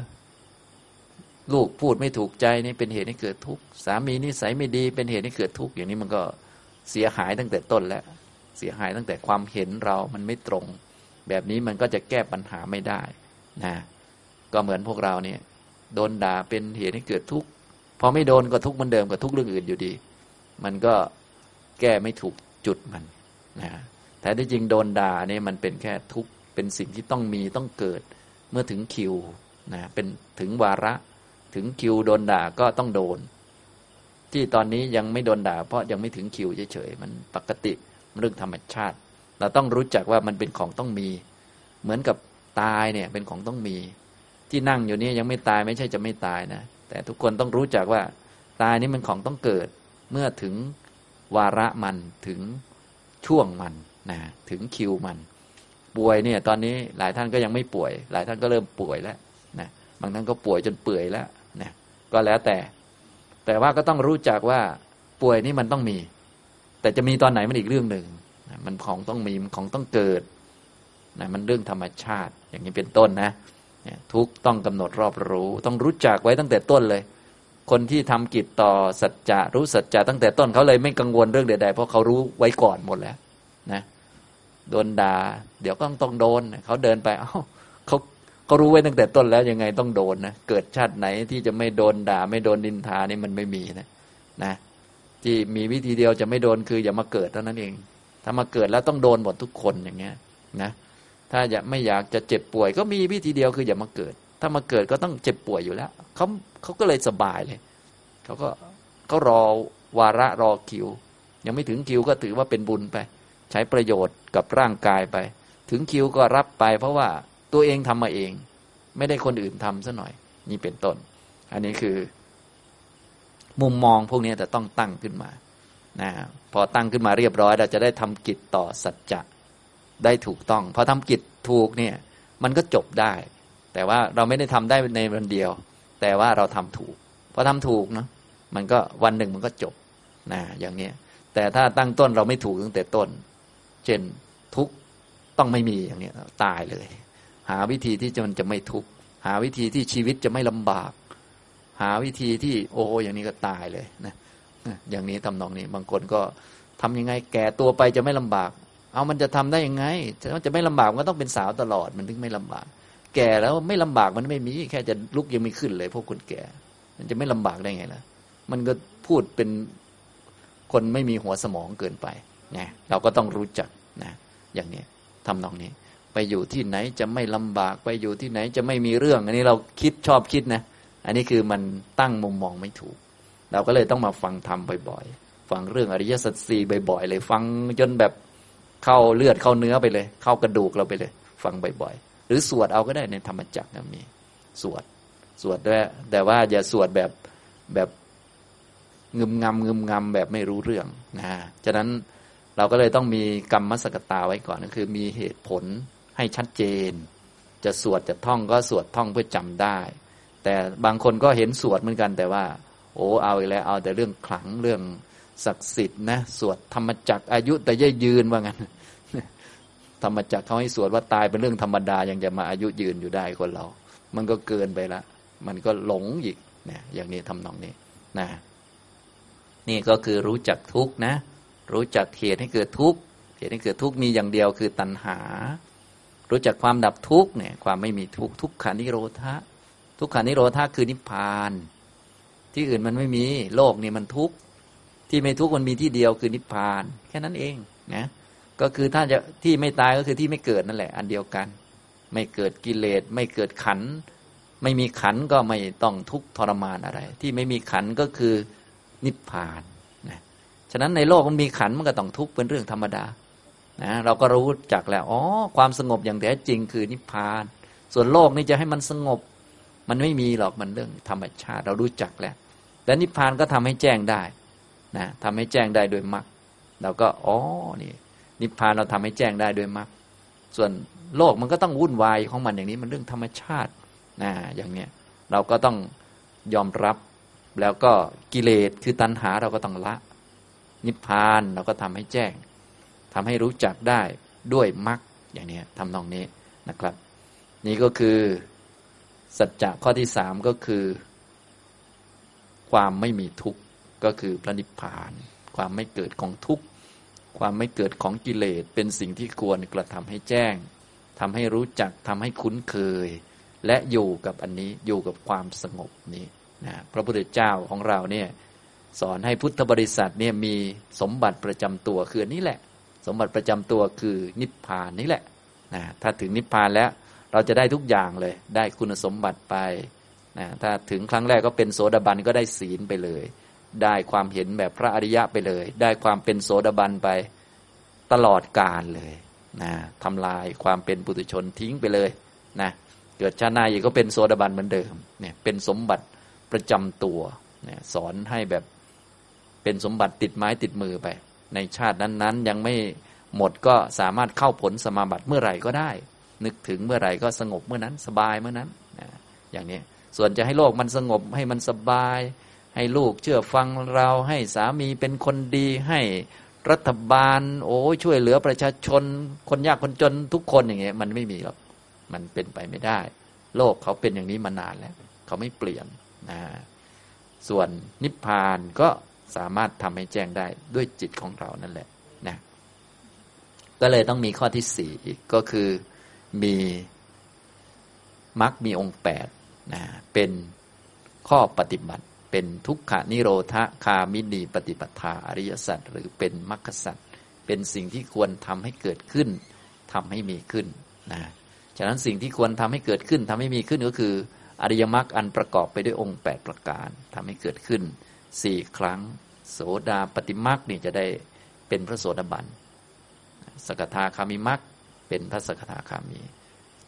ลูกพูดไม่ถูกใจนี่เป็นเหตุให้เกิดทุกข์สามีนิสัยไม่ดี เป็นเหตุให้เกิดทุกข์อย่างนี้มันก็เสียหายตั้งแต่ต้นแล้ว เสียหายตั้งแต่ความเห็นเรามันไม่ตรง แบบนี้มันก็จะแก้ปัญหาไม่ได้ นะก็เหมือนพวกเราเนี่ย โดนด่าเป็นเหตุให้เกิดทุกข์พอไม่โดนก็ทุกข์เหมือนเดิมก็ทุกข์เรื่องอื่นอยู่ดี มันก็แก้ไม่ถูกจุดมันนะแต่ที่จริงโดนด่าเนี่ยมันเป็นแค่ทุกข์เป็นสิ่งที่ต้องมีต้องเกิดเมื่อถึงคิวนะเป็นถึงวาระ ถึงคิวโดนด่าก็ต้องโดน ที่ตอนนี้ยังไม่โดนด่า เพราะยังไม่ถึงคิวเฉยๆมันปกติเรื่องธรรมชาติ เราต้องรู้จักว่ามันเป็นของต้องมี เหมือนกับ ตายเนี่ยเป็นของต้องมี ที่นั่งอยู่นี่ยังไม่ตายไม่ใช่จะไม่ตายนะ แต่ทุกคนต้องรู้จักว่า ตายนี่มันของต้องเกิด เมื่อถึงวาระมันถึงช่วงมันนะถึงคิวมัน ป่วยเนี่ย ตอนนี้หลายท่านก็ยังไม่ป่วย หลายท่านก็เริ่มป่วยแล้วนะบางท่านก็ป่วยจนเปื่อยแล้วนะก็แล้วแต่ แต่ว่าก็ต้องรู้จักว่าป่วยนี่มันต้องมี แต่จะมีตอนไหนมันอีกเรื่องหนึ่งมันของต้องมีมันของต้องเกิด นะมันเรื่องธรรมชาติ อย่างนี้เป็นต้นนะทุกต้องกำหนดรอบรู้ ต้องรู้จักไว้ตั้งแต่ต้นเลย คนที่ทำกิจต่อสัจจะรู้สัจจะตั้งแต่ต้นเขาเลยไม่กังวลเรื่องใดๆเพราะเขารู้ไว้ก่อนหมดแล้วนะโดนด่าเดี๋ยวก็ต้องโดนเขาเดินไปเอ้าเขาเขารู้ไว้ตั้งแต่ต้นแล้วยังไงต้องโดนนะเกิดชาติไหนที่จะไม่โดนด่า ไม่โดนดินทานี่มันไม่มีนะนะที่มีวิธีเดียวจะไม่โดนคืออย่ามาเกิดเท่านั้นเอง ถ้ามาเกิดแล้วต้องโดนหมดทุกคนอย่างเงี้ยนะ ถ้าอยากไม่อยากจะเจ็บป่วย ก็มีวิธีเดียวคืออย่ามาเกิด ถ้ามาเกิดก็ต้องเจ็บป่วยอยู่แล้วเขาเขาก็เลยสบายเลยเขาก็เขารอวาระรอคิว ยังไม่ถึงคิวก็ถือว่าเป็นบุญไป ใช้ประโยชน์กับร่างกายไป ถึงคิวก็รับไป เพราะว่าตัวเองทำมาเอง ไม่ได้คนอื่นทำซะหน่อย นี่เป็นต้น อันนี้คือ มุมมองพวกนี้แต่ต้องตั้งขึ้นมานะพอตั้งขึ้นมาเรียบร้อย เราจะได้ทำกิจต่อสัจจะ ได้ถูกต้องพอทำกิจถูกเนี่ยมันก็จบได้ แต่ว่าเราไม่ได้ทำได้ในวันเดียว แต่ว่าเราทำถูกพอทำถูกเนาะมันก็วันหนึ่งมันก็จบนะอย่างนี้แต่ถ้าตั้งต้นเราไม่ถูกตั้งแต่ต้น เช่นทุกต้องไม่มีอย่างนี้ตายเลย หาวิธีที่จะมันจะไม่ทุกข์หาวิธีที่ชีวิตจะไม่ลำบาก หาวิธีที่โอ้อย่างนี้ก็ตายเลยนะอย่างนี้ทำนองนี้บางคนก็ทำยังไงแก่ตัวไปจะไม่ลำบาก เอามันจะทำได้ยังไงมันจะไม่ลำบากมันก็ต้องเป็นสาวตลอดมันถึงไม่ลำบาก แก่แล้วไม่ลำบากมันไม่มี แค่จะลุกยังไม่ขึ้นเลย พวกคนแก่ มันจะไม่ลำบากได้ไงล่ะ มันก็พูดเป็นคนไม่มีหัวสมองเกินไปนะเราก็ต้องรู้จักนะอย่างนี้ทำนองนี้ ไปอยู่ที่ไหนจะไม่ลำบากไปอยู่ที่ไหนจะไม่มีเรื่อง อันนี้เราคิดชอบคิดนะ อันนี้คือมันตั้งมุมมองไม่ถูก เราก็เลยต้องมาฟังธรรมบ่อยๆ ฟังเรื่องอริยสัจสี่บ่อยๆ เลย ฟังจนแบบ เข้าเลือดเข้าเนื้อไปเลย เข้ากระดูกเราไปเลย ฟังบ่อยๆ หรือสวดเอาก็ได้ในธรรมจักรมีสวดสวดด้วยแต่ว่าอย่าสวดแบบแบบงึมงำงึมงำแบบไม่รู้เรื่องนะฉะนั้นเราก็เลยต้องมีกรรมมสกตาไว้ก่อนก็คือ มีเหตุผลให้ชัดเจน จะสวดจะท่องก็สวดท่องเพื่อจำได้ แต่บางคนก็เห็นสวดเหมือนกันแต่ว่า โอ้เอาอีกแล้วเอาแต่เรื่องขลังเรื่อง ศักดิ์สิทธิ์นะสวดธรรมจักอายุแต่ย่ยืนว่างั้นธรรมจักเขาให้สวดว่าตายเป็นเรื่องธรรมดายังจะมาอายุยืนอยู่ได้คนเรา มันก็เกินไปละ มันก็หลงอีกเนี่ยอย่างนี้ทำนองนี้นะนี่ก็คือรู้จักทุกนะ รู้จักเหตุให้เกิดทุกเหตุให้เกิดทุกมีอย่างเดียวคือตัณหา รู้จักความดับทุกเนี่ย ความไม่มีทุกทุกขานิโรธะทุกขานิโรธาคือนิพพาน ที่อื่นมันไม่มีโลกนี่มันทุก ที่ไม่ทุกมันมีที่เดียวคือนิพพาน แค่นั้นเองนะก็คือถ้าจะที่ไม่ตายก็คือที่ไม่เกิดนั่นแหละ อันเดียวกัน ไม่เกิดกิเลสไม่เกิดขัน ไม่มีขันก็ไม่ต้องทุกข์ทรมานอะไร ที่ไม่มีขันก็คือนิพพานนะฉะนั้นในโลกมันมีขันมันก็ต้องทุกข์เป็นเรื่องธรรมดานะเราก็รู้จักแล้วอ๋อความสงบอย่างแท้จริงคือนิพพาน ส่วนโลกนี่จะให้มันสงบ มันไม่มีหรอกมันเรื่องธรรมชาติ เรารู้จักแล้ว และนิพพานก็ทำให้แจ้งได้ นะทำให้แจ้งได้โดยมรรคเราก็อ๋อนี่นิพพานเราทำให้แจ้งได้โดยมรรคส่วนโลกมันก็ต้องวุ่นวายของมันอย่างนี้มันเรื่องธรรมชาตินะอย่างเนี้ยเราก็ต้องยอมรับแล้วก็กิเลสคือตัณหาเราก็ต้องละ นิพพานเราก็ทำให้แจ้งทำให้รู้จักได้ด้วยมรรคอย่างนี้ทำนองนี้นะครับ นี่ก็คือสัจจะข้อที่สามก็คือ ความไม่มีทุกข์ ก็คือพระนิพพาน ความไม่เกิดของทุกข์ ความไม่เกิดของกิเลสเป็นสิ่งที่ควรกระทำให้แจ้งทำให้รู้จักทำให้คุ้นเคย และอยู่กับอันนี้อยู่กับความสงบนี้นะพระพุทธเจ้าของเราเนี่ยสอนให้พุทธบริษัทเนี่ยมีสมบัติประจำตัวคือนี้แหละ สมบัติประจำตัวคือนิพพานนี่แหละนะถ้าถึงนิพพานแล้วเราจะได้ทุกอย่างเลย ได้คุณสมบัติไปนะถ้าถึงครั้งแรกก็เป็นโสดาบันก็ได้ศีลไปเลย ได้ความเห็นแบบพระอริยะไปเลย ได้ความเป็นโสดาบันไปตลอดกาลเลยนะทำลายความเป็นปุถุชนทิ้งไปเลยนะเกิดชาติหน้าอีกก็เป็นโสดาบันเหมือนเดิมเนี่ยเป็นสมบัติประจำตัวเนี่ยสอนให้แบบเป็นสมบัติติดไม้ติดมือไป ในชาตินั้นๆ ยังไม่หมดก็สามารถเข้าผลสมาบัติเมื่อไหร่ก็ได้ นึกถึงเมื่อไหร่ก็สงบเมื่อนั้นสบายเมื่อนั้นนะอย่างนี้ส่วนจะให้โลกมันสงบให้มันสบาย ให้ลูกเชื่อฟังเราให้สามีเป็นคนดีให้รัฐบาล โอ้ช่วยเหลือประชาชน คนยากคนจนทุกคนอย่างเงี้ยมันไม่มีหรอกมันเป็นไปไม่ได้ โลกเขาเป็นอย่างนี้มานานแล้ว เขาไม่เปลี่ยนนะส่วนนิพพานก็สามารถทำให้แจ้งได้ด้วยจิตของเรานั่นแหละนะก็เลยต้องมีข้อที่สี่อีกก็คือมีมรรคมีองค์แปดนะเป็นข้อปฏิบัติ เป็นทุกขานิโรธคามินีปฏิปทาอริยสัจหรือเป็นมรรคสัจเป็นสิ่งที่ควรทำให้เกิดขึ้นทำให้มีขึ้นนะฉะนั้นสิ่งที่ควรทำให้เกิดขึ้นทำให้มีขึ้นก็คือ อริยมรรคอันประกอบไปด้วยองค์ 8 ประการทำให้เกิดขึ้นสี่ครั้ง โสดาปฏิมรรคนี่จะได้เป็นพระโสดาบันสกทาคามิมรรคเป็นพระสกทาคามี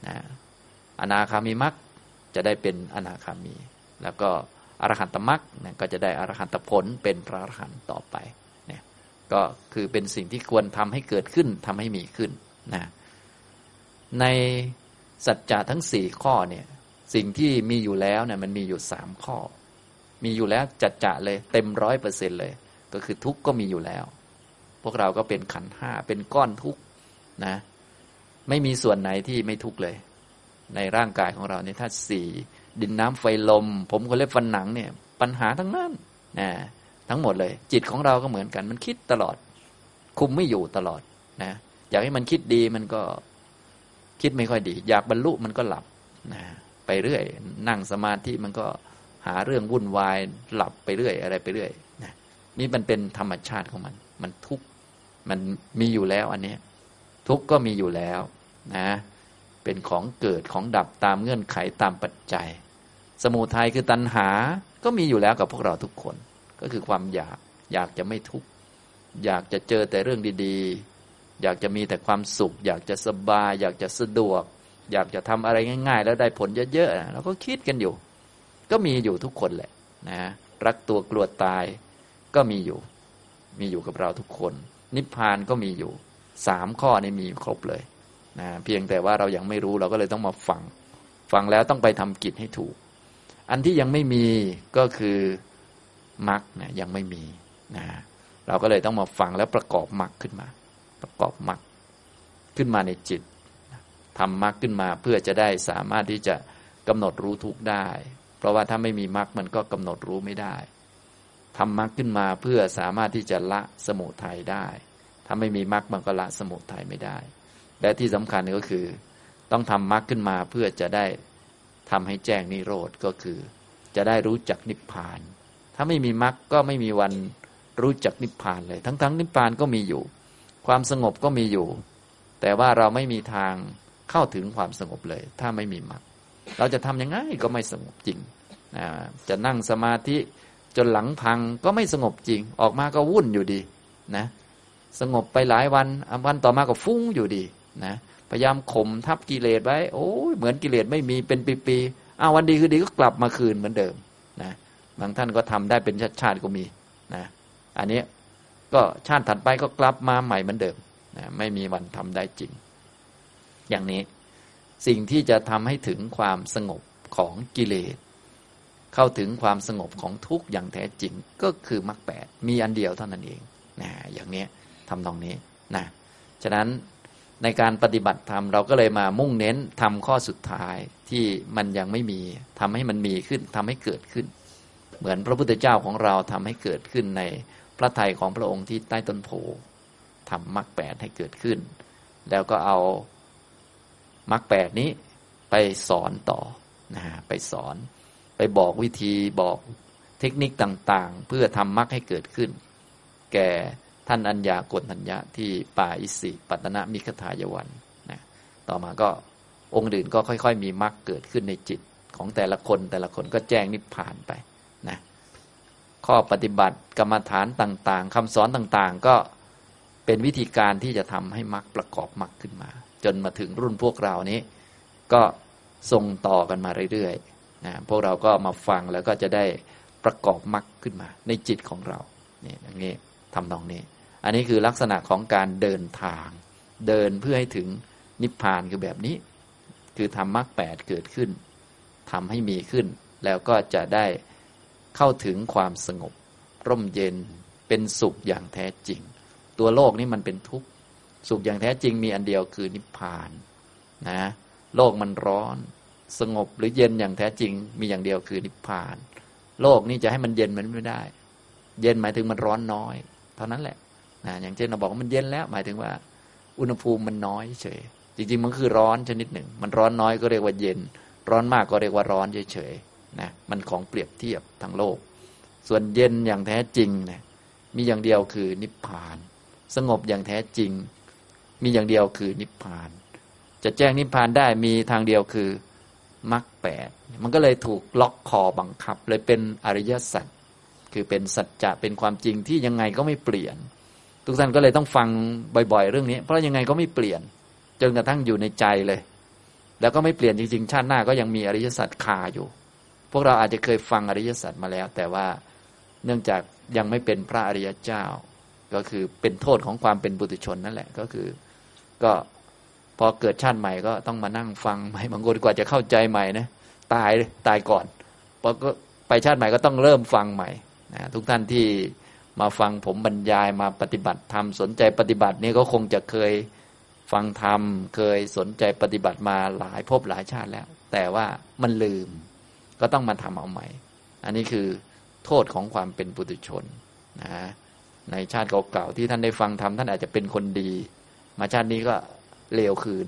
นะอนาคามิมรรคจะได้เป็นอนาคามี แล้วก็ อรหันตมรรคนะก็จะได้อรหันตผลเป็นพระอรหันต์ต่อไปเนี่ยก็คือเป็นสิ่งที่ควรทำให้เกิดขึ้นทำให้มีขึ้นนะในสัจจะทั้งสี่ข้อเนี่ยสิ่งที่มีอยู่แล้วเนี่ยมันมีอยู่สามข้อ มีอยู่แล้วจัดจะเลยเต็มร้อยเปอร์เซ็นเลย ก็คือทุกข์ก็มีอยู่แล้ว พวกเราก็เป็นขันห้าเป็นก้อนทุกข์นะไม่มีส่วนไหนที่ไม่ทุกข์เลย ในร่างกายของเราเนี่ยถ้าสี่ ดินน้ำไฟลม ผมคนเล็บฟันหนังเนี่ย ปัญหาทั้งนั้นนะทั้งหมดเลย จิตของเราก็เหมือนกัน มันคิดตลอด คุมไม่อยู่ตลอดนะอยากให้มันคิดดีมันก็คิดไม่ค่อยดี อยากบรรลุมันก็หลับนะไปเรื่อย นั่งสมาธิมันก็หาเรื่องวุ่นวายหลับไปเรื่อย อะไรไปเรื่อยนะนี่มันเป็นธรรมชาติของมัน มันทุกข์มันมีอยู่แล้วอันนี้ ทุกข์ก็มีอยู่แล้วนะ เป็นของเกิดของดับตามเงื่อนไขตามปัจจัย สมุทัยคือตัณหาก็มีอยู่แล้วกับพวกเราทุกคน ก็คือความอยากอยากจะไม่ทุกข์อยากจะเจอแต่เรื่องดีๆ อยากจะมีแต่ความสุข อยากจะสบาย อยากจะสะดวก อยากจะทำอะไรง่าย ๆ แล้วได้ผลเยอะๆเราก็คิดกันอยู่ ก็มีอยู่ทุกคนแหละนะรักตัวกลัวตายก็มีอยู่ มีอยู่กับเราทุกคน นิพพานก็มีอยู่สามข้อนี้มีครบเลย นะเพียงแต่ว่าเรายังไม่รู้เราก็เลยต้องมาฟัง ฟังแล้วต้องไปทำกิจให้ถูก อันที่ยังไม่มีก็คือมรรคนะยังไม่มีนะเราก็เลยต้องมาฟังแล้วประกอบมรรคขึ้นมา ประกอบมรรคขึ้นมาในจิตทำมรรคขึ้นมาเพื่อจะได้สามารถที่จะกำหนดรู้ทุกได้ เพราะว่าถ้าไม่มีมรรคมันก็กำหนดรู้ไม่ได้ทำมรรคขึ้นมาเพื่อสามารถที่จะละสมุทัยได้ ถ้าไม่มีมรรคมันก็ละสมุทัยไม่ได้ และที่สำคัญก็คือ ต้องทำมรรคขึ้นมาเพื่อจะได้ทำให้แจ้งนิโรธก็คือ จะได้รู้จักนิพพาน ถ้าไม่มีมรรคก็ไม่มีวันรู้จักนิพพานเลย ทั้งๆงนิพพานก็มีอยู่ ความสงบก็มีอยู่ แต่ว่าเราไม่มีทางเข้าถึงความสงบเลย ถ้าไม่มีมรรคเราจะทำยังไงก็ไม่สงบจริงะจะนั่งสมาธิจนหลังพังก็ไม่สงบจริง ออกมาก็วุ่นอยู่ดีนะ สงบไปหลายวันวันต่อมาก็ฟุ้งอยู่ดี นะพยายามข่มทับกิเลสไว้โอ้ยเหมือนกิเลสไม่มีเป็นปีๆอ้าววันดีคือดีก็กลับมาคืนเหมือนเดิมนะบางท่านก็ทำได้เป็นชาติๆก็มีนะอันนี้ก็ชาติถัดไปก็กลับมาใหม่เหมือนเดิมนะไม่มีวันทำได้จริง อย่างนี้สิ่งที่จะทำให้ถึงความสงบของกิเลสเข้าถึงความสงบของทุกอย่างแท้จริงก็คือมรรคแปดมีอันเดียวเท่านั้นเองนะอย่างนี้ทำตรงนี้นะฉะนั้น ในการปฏิบัติธรรมเราก็เลยมามุ่งเน้นทำข้อสุดท้ายที่มันยังไม่มีทำให้มันมีขึ้นทำให้เกิดขึ้น เหมือนพระพุทธเจ้าของเราทำให้เกิดขึ้นในพระทัยของพระองค์ที่ใต้ต้นโพทำมรรคแปดให้เกิดขึ้น แล้วก็เอามรรคแปดนี้ไปสอนต่อนะไปสอน ไปบอกวิธีบอกเทคนิคต่างๆ เพื่อทำมรรคให้เกิดขึ้น แก่ ท่านอัญญากฏัญญะที่ป่าอิสิปัตนะมิคทายวันนะต่อมาก็องค์อื่นก็ค่อย ๆ มีมรรคเกิดขึ้นในจิตของแต่ละคนแต่ละคนก็แจ้งนิพพานไปนะข้อปฏิบัติกรรมฐานต่างๆคำสอนต่างๆ ก็เป็นวิธีการที่จะทำให้มรรคประกอบมรรคขึ้นมา จนมาถึงรุ่นพวกเรานี้ ก็ส่งต่อกันมาเรื่อยๆนะพวกเราก็มาฟังแล้วก็จะได้ประกอบมรรคขึ้นมา ในจิตของเรานี่อย่างนี้ทำตรงนี้ อันนี้คือลักษณะของการเดินทาง เดินเพื่อให้ถึงนิพพานคือแบบนี้ คือทำมรรคแปดเกิดขึ้นทำให้มีขึ้น แล้วก็จะได้เข้าถึงความสงบ ร่มเย็นเป็นสุขอย่างแท้จริง ตัวโลกนี้มันเป็นทุกข์สุขอย่างแท้จริงมีอันเดียวคือนิพพานนะโลกมันร้อน สงบหรือเย็นอย่างแท้จริง มีอย่างเดียวคือนิพพาน โลกนี้จะให้มันเย็นมันไม่ได้ เย็นหมายถึงมันร้อนน้อย เท่านั้นแหละ นะอย่างเช่นเราบอกว่ามันเย็นแล้ว หมายถึงว่า อุณหภูมิมันน้อยเฉยจริงๆมันคือร้อนชนิดหนึ่ง มันร้อนน้อยก็เรียกว่าเย็น ร้อนมากก็เรียกว่าร้อนเฉยๆนะมันของเปรียบเทียบทั้งโลก ส่วนเย็นอย่างแท้จริงนะมีอย่างเดียวคือนิพพาน สงบอย่างแท้จริง มีอย่างเดียวคือนิพพาน จะแจ้งนิพพานได้มีทางเดียวคือมรรคแปดมันก็เลยถูกล็อกคอบังคับ เลยเป็นอริยสัจคือเป็นสัจจะเป็นความจริงที่ยังไงก็ไม่เปลี่ยน ทุกท่านก็เลยต้องฟังบ่อย ๆ เรื่องนี้ เพราะยังไงก็ไม่เปลี่ยนจนกระทั่งอยู่ในใจเลย แล้วก็ไม่เปลี่ยนจริง ๆ ชาติหน้าก็ยังมีอริยสัจคาอยู่ พวกเราอาจจะเคยฟังอริยสัจมาแล้ว แต่ว่าเนื่องจากยังไม่เป็นพระอริยเจ้า ก็คือเป็นโทษของความเป็นบุตุชนนั่นแหละก็คือก็พอเกิดชาติใหม่ก็ต้องมานั่งฟังใหม่บางคนกว่าจะเข้าใจใหม่นะตายตายก่อนพอก็ไปชาติใหม่ก็ต้องเริ่มฟังใหม่นะทุกท่านที่ มาฟังผมบรรยายมาปฏิบัติธรรมสนใจปฏิบัตินี่ก็คงจะเคยฟังธรรม เคยสนใจปฏิบัติมาหลายภพหลายชาติแล้ว แต่ว่ามันลืม ก็ต้องมาทำเอาใหม่ อันนี้คือโทษของความเป็นปุถุชนนะในชาติเก่าๆที่ท่านได้ฟังธรรมท่านอาจจะเป็นคนดี มาชาตินี้ก็เลวคืน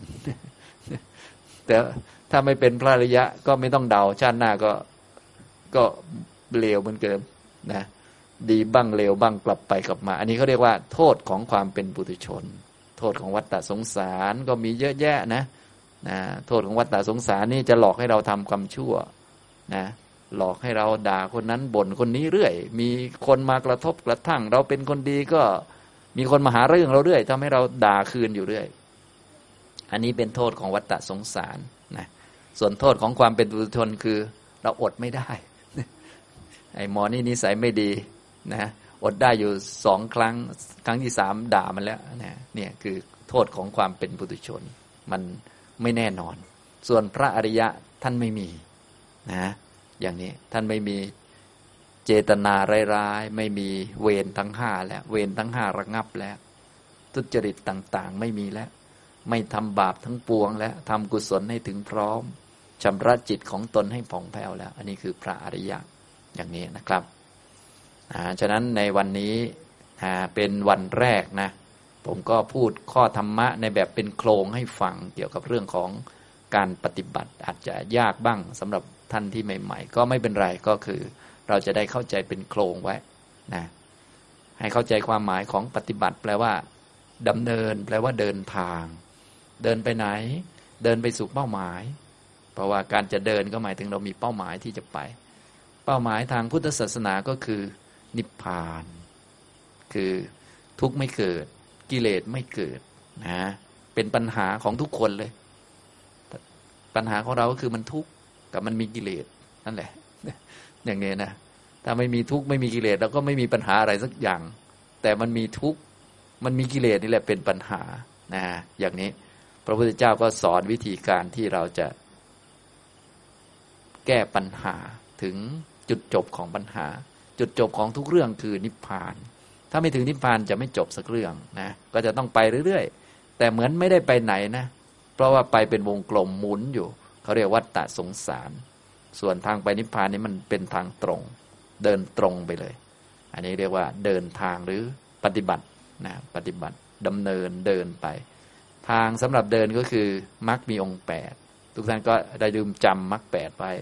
แต่ถ้าไม่เป็นพระริยะก็ไม่ต้องเดาชาติหน้าก็ก็เลวเหมือนเดิมนะ ดีบ้างเลวบ้างกลับไปกลับมา อันนี้เขาเรียกว่า โทษของความเป็นปุถุชน โทษของวัฏฏะสงสารก็มีเยอะแยะนะนะโทษของวัฏฏะสงสารนี่จะหลอกให้เราทำความชั่วนะหลอกให้เราด่าคนนั้นบ่นคนนี้เรื่อย มีคนมากระทบกระทั่ง เราเป็นคนดีก็มีคนมาหาเรื่องเราเรื่อยทำให้เราด่าคืนอยู่เรื่อย อันนี้เป็นโทษของวัฏฏะสงสารนะส่วนโทษของความเป็นบุตุชนคือ เราอดไม่ได้ ไอ้หมอนี่นิสัยไม่ดี นะอดได้อยู่สองครั้ง ครั้งที่สามด่ามันแล้วนะเนี่ยคือโทษของความเป็นบุตุชน มันไม่แน่นอน ส่วนพระอริยะท่านไม่มีนะอย่างนี้ท่านไม่มีเจตนาร้ายๆ ไม่มีเวรทั้งห้าแล้ว เวรทั้งห้าระงับแล้ว ทุจริตต่างๆ ไม่มีแล้ว ไม่ทำบาปทั้งปวงแล้วทำกุศลให้ถึงพร้อมชำระจิตของตนให้ผ่องแผ้วแล้ว อันนี้คือพระอริยะอย่างนี้นะครับ ฉะนั้นในวันนี้เป็นวันแรกนะ ผมก็พูดข้อธรรมะในแบบเป็นโครงให้ฟังเกี่ยวกับเรื่องของการปฏิบัติอาจจะยากบ้างสำหรับท่านที่ใหม่ ๆ ก็ไม่เป็นไรก็คือ เราจะได้เข้าใจเป็นโครงไว้นะให้เข้าใจความหมายของปฏิบัติ แปลว่าดำเนิน แปลว่าเดินทาง เดินไปไหน เดินไปสู่เป้าหมาย เพราะว่าการจะเดินก็หมายถึงเรามีเป้าหมายที่จะไป เป้าหมายทางพุทธศาสนาก็คือ นิพพาน คือทุกข์ไม่เกิด กิเลสไม่เกิดนะเป็นปัญหาของทุกคนเลย ปัญหาของเราก็คือมันทุกข์กับมันมีกิเลสนั่นแหละ อย่างนี้นะถ้าไม่มีทุกข์ไม่มีกิเลสเราก็ไม่มีปัญหาอะไรสักอย่าง แต่มันมีทุกข์มันมีกิเลสนี่แหละเป็นปัญหานะอย่างนี้ พระพุทธเจ้าก็สอนวิธีการที่เราจะ แก้ปัญหาถึงจุดจบของปัญหา จุดจบของทุกเรื่องคือนิพพาน ถ้าไม่ถึงนิพพานจะไม่จบสักเรื่องนะก็จะต้องไปเรื่อยๆ แต่เหมือนไม่ได้ไปไหนนะ เพราะว่าไปเป็นวงกลมหมุนอยู่ เขาเรียกวัฏฏะสงสาร ส่วนทางไปนิพพานนี้มันเป็นทางตรง เดินตรงไปเลย อันนี้เรียกว่าเดินทางหรือปฏิบัตินะปฏิบัติดำเนินเดินไป ทางสำหรับเดินก็คือมรรคมีองค์แปดทุกท่านก็ได้ดื่มจำมรรคแปดไว้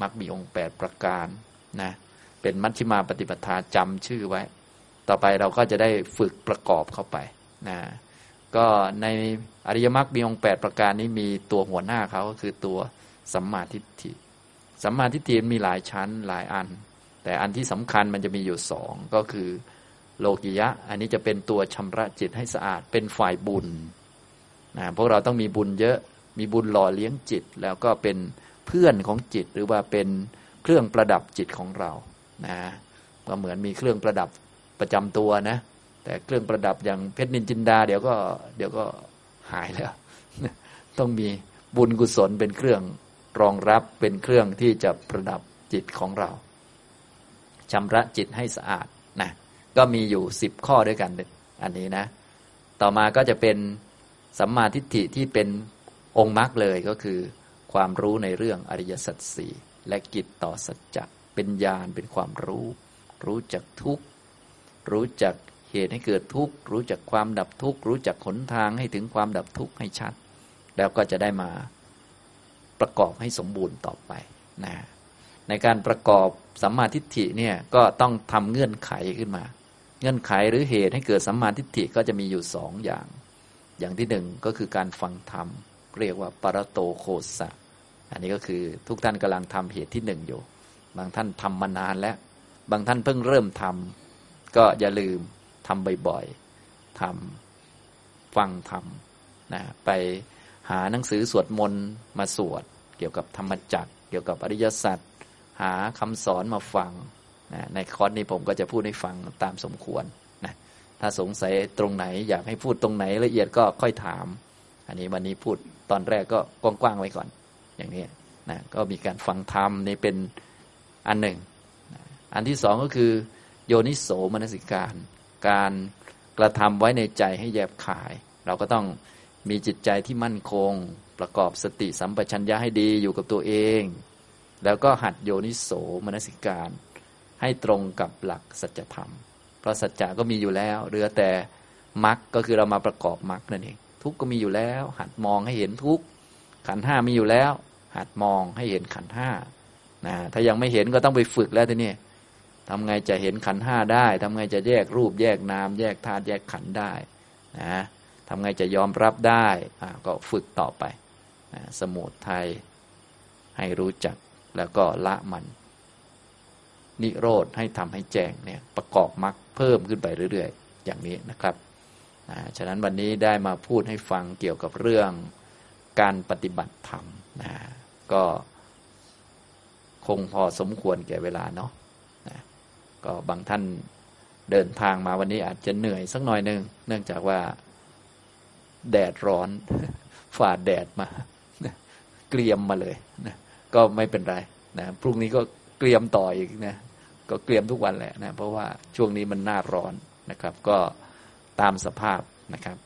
มรรคมีองค์แปดประการนะ เป็นมัชฌิมาปฏิปทาจำชื่อไว้ ต่อไปเราก็จะได้ฝึกประกอบเข้าไปนะก็ในอริยมรรคมีองค์แปดประการนี้มีตัวหัวหน้าเขาก็คือตัวสัมมาทิฏฐิสัมมาทิฏฐิมีหลายชั้นหลายอัน แต่อันที่สำคัญมันจะมีอยู่สองก็คือโลกิยะ อันนี้จะเป็นตัวชำระจิตให้สะอาดเป็นฝ่ายบุญนะพวกเราต้องมีบุญเยอะมีบุญหล่อเลี้ยงจิต แล้วก็เป็นเพื่อนของจิตหรือว่าเป็นเครื่องประดับจิตของเรา นะก็เหมือนมีเครื่องประดับประจำตัวนะ แต่เครื่องประดับอย่างเพชรนินจินดา เดี๋ยวก็เดี๋ยวก็หายแล้ว ต้องมีบุญกุศลเป็นเครื่องรองรับเป็นเครื่องที่จะประดับจิตของเราชำระจิตให้สะอาดนะก็มีอยู่สิบข้อด้วยกันอันนี้นะ ต่อมาก็จะเป็นสัมมาทิฏฐิที่เป็นองค์มรรคเลยก็คือ ความรู้ในเรื่องอริยสัจสี่และกิจต่อสัจจะ เป็นญาณเป็นความรู้ รู้จักทุกข์รู้จักเหตุให้เกิดทุกข์รู้จักความดับทุกข์รู้จักขนทางให้ถึงความดับทุกข์ให้ชัด แล้วก็จะได้มาประกอบให้สมบูรณ์ต่อไปนะในการประกอบสัมมาทิฏฐิเนี่ยก็ต้องทำเงื่อนไขขึ้นมา เงื่อนไขหรือเหตุให้เกิดสัมมาทิฏฐิก็จะมีอยู่สองอย่าง อย่างที่หนึ่งก็คือการฟังธรรมเรียกว่าปรโตโคสะ อันนี้ก็คือทุกท่านกำลังทำเหตุที่หนึ่งอยู่ บางท่านทำมานานแล้ว บางท่านเพิ่งเริ่มทำก็อย่าลืมทำบ่อยๆทำฟังธรรมนะไปหาหนังสือสวดมนต์มาสวด เกี่ยวกับธรรมจักรเกี่ยวกับอริยสัจหาคำสอนมาฟังนะในคอร์สนี้ผมก็จะพูดให้ฟังตามสมควรนะถ้าสงสัยตรงไหน อยากให้พูดตรงไหนละเอียดก็ค่อยถาม อันนี้วันนี้พูดตอนแรกก็กว้างๆไว้ก่อน อย่างนี้นะก็มีการฟังธรรมนี่เป็น อันหนึ่ง อันที่สองก็คือ โยนิโสมนสิการ การกระทำไว้ในใจให้แยบขาย เราก็ต้องมีจิตใจที่มั่นคง ประกอบสติสัมปชัญญะให้ดีอยู่กับตัวเอง แล้วก็หัดโยนิโสมนสิการ ให้ตรงกับหลักสัจธรรม เพราะสัจจะก็มีอยู่แล้วเหลือแต่มรรคก็คือเรามาประกอบมรรคนั่นเองทุกก็มีอยู่แล้ว หัดมองให้เห็นทุกขันห้ามีอยู่แล้ว หัดมองให้เห็นขันห้า นะถ้ายังไม่เห็นก็ต้องไปฝึกแล้วทีนี้ทำไงจะเห็นขันห้าได้ทำไงจะแยกรูปแยกนาม แยกธาตุแยกขันได้นะทำไงจะยอมรับได้ก็ฝึกต่อไปนะสมุทัยให้รู้จักแล้วก็ละมัน นิโรธให้ทำให้แจ้งเนี่ยประกอบมรรคเพิ่มขึ้นไปเรื่อย ๆ อย่างนี้นะครับนะฉะนั้นวันนี้ได้มาพูดให้ฟังเกี่ยวกับเรื่องการปฏิบัติธรรมนะก็ คงพอสมควรแก่เวลาเนาะนะก็บางท่านเดินทางมาวันนี้อาจจะเหนื่อยสักหน่อยหนึ่งเนื่องจากว่า แดดร้อนฝ่าแดดมาเกลียมมาเลยนะก็ไม่เป็นไรนะพรุ่งนี้ก็เกรียมต่ออีกนะก็เกรียมทุกวันแหละนะเพราะว่าช่วงนี้มันหน้าร้อนนะครับ ก็ตามสภาพนะครับ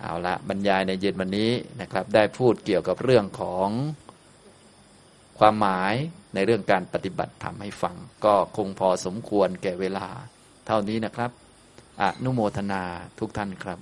เอาละบรรยายในเย็นวันนี้นะครับ ได้พูดเกี่ยวกับเรื่องของ ความหมายในเรื่องการปฏิบัติธรรมให้ฟัง ก็คงพอสมควรแก่เวลา เท่านี้นะครับ อนุโมทนาทุกท่านครับ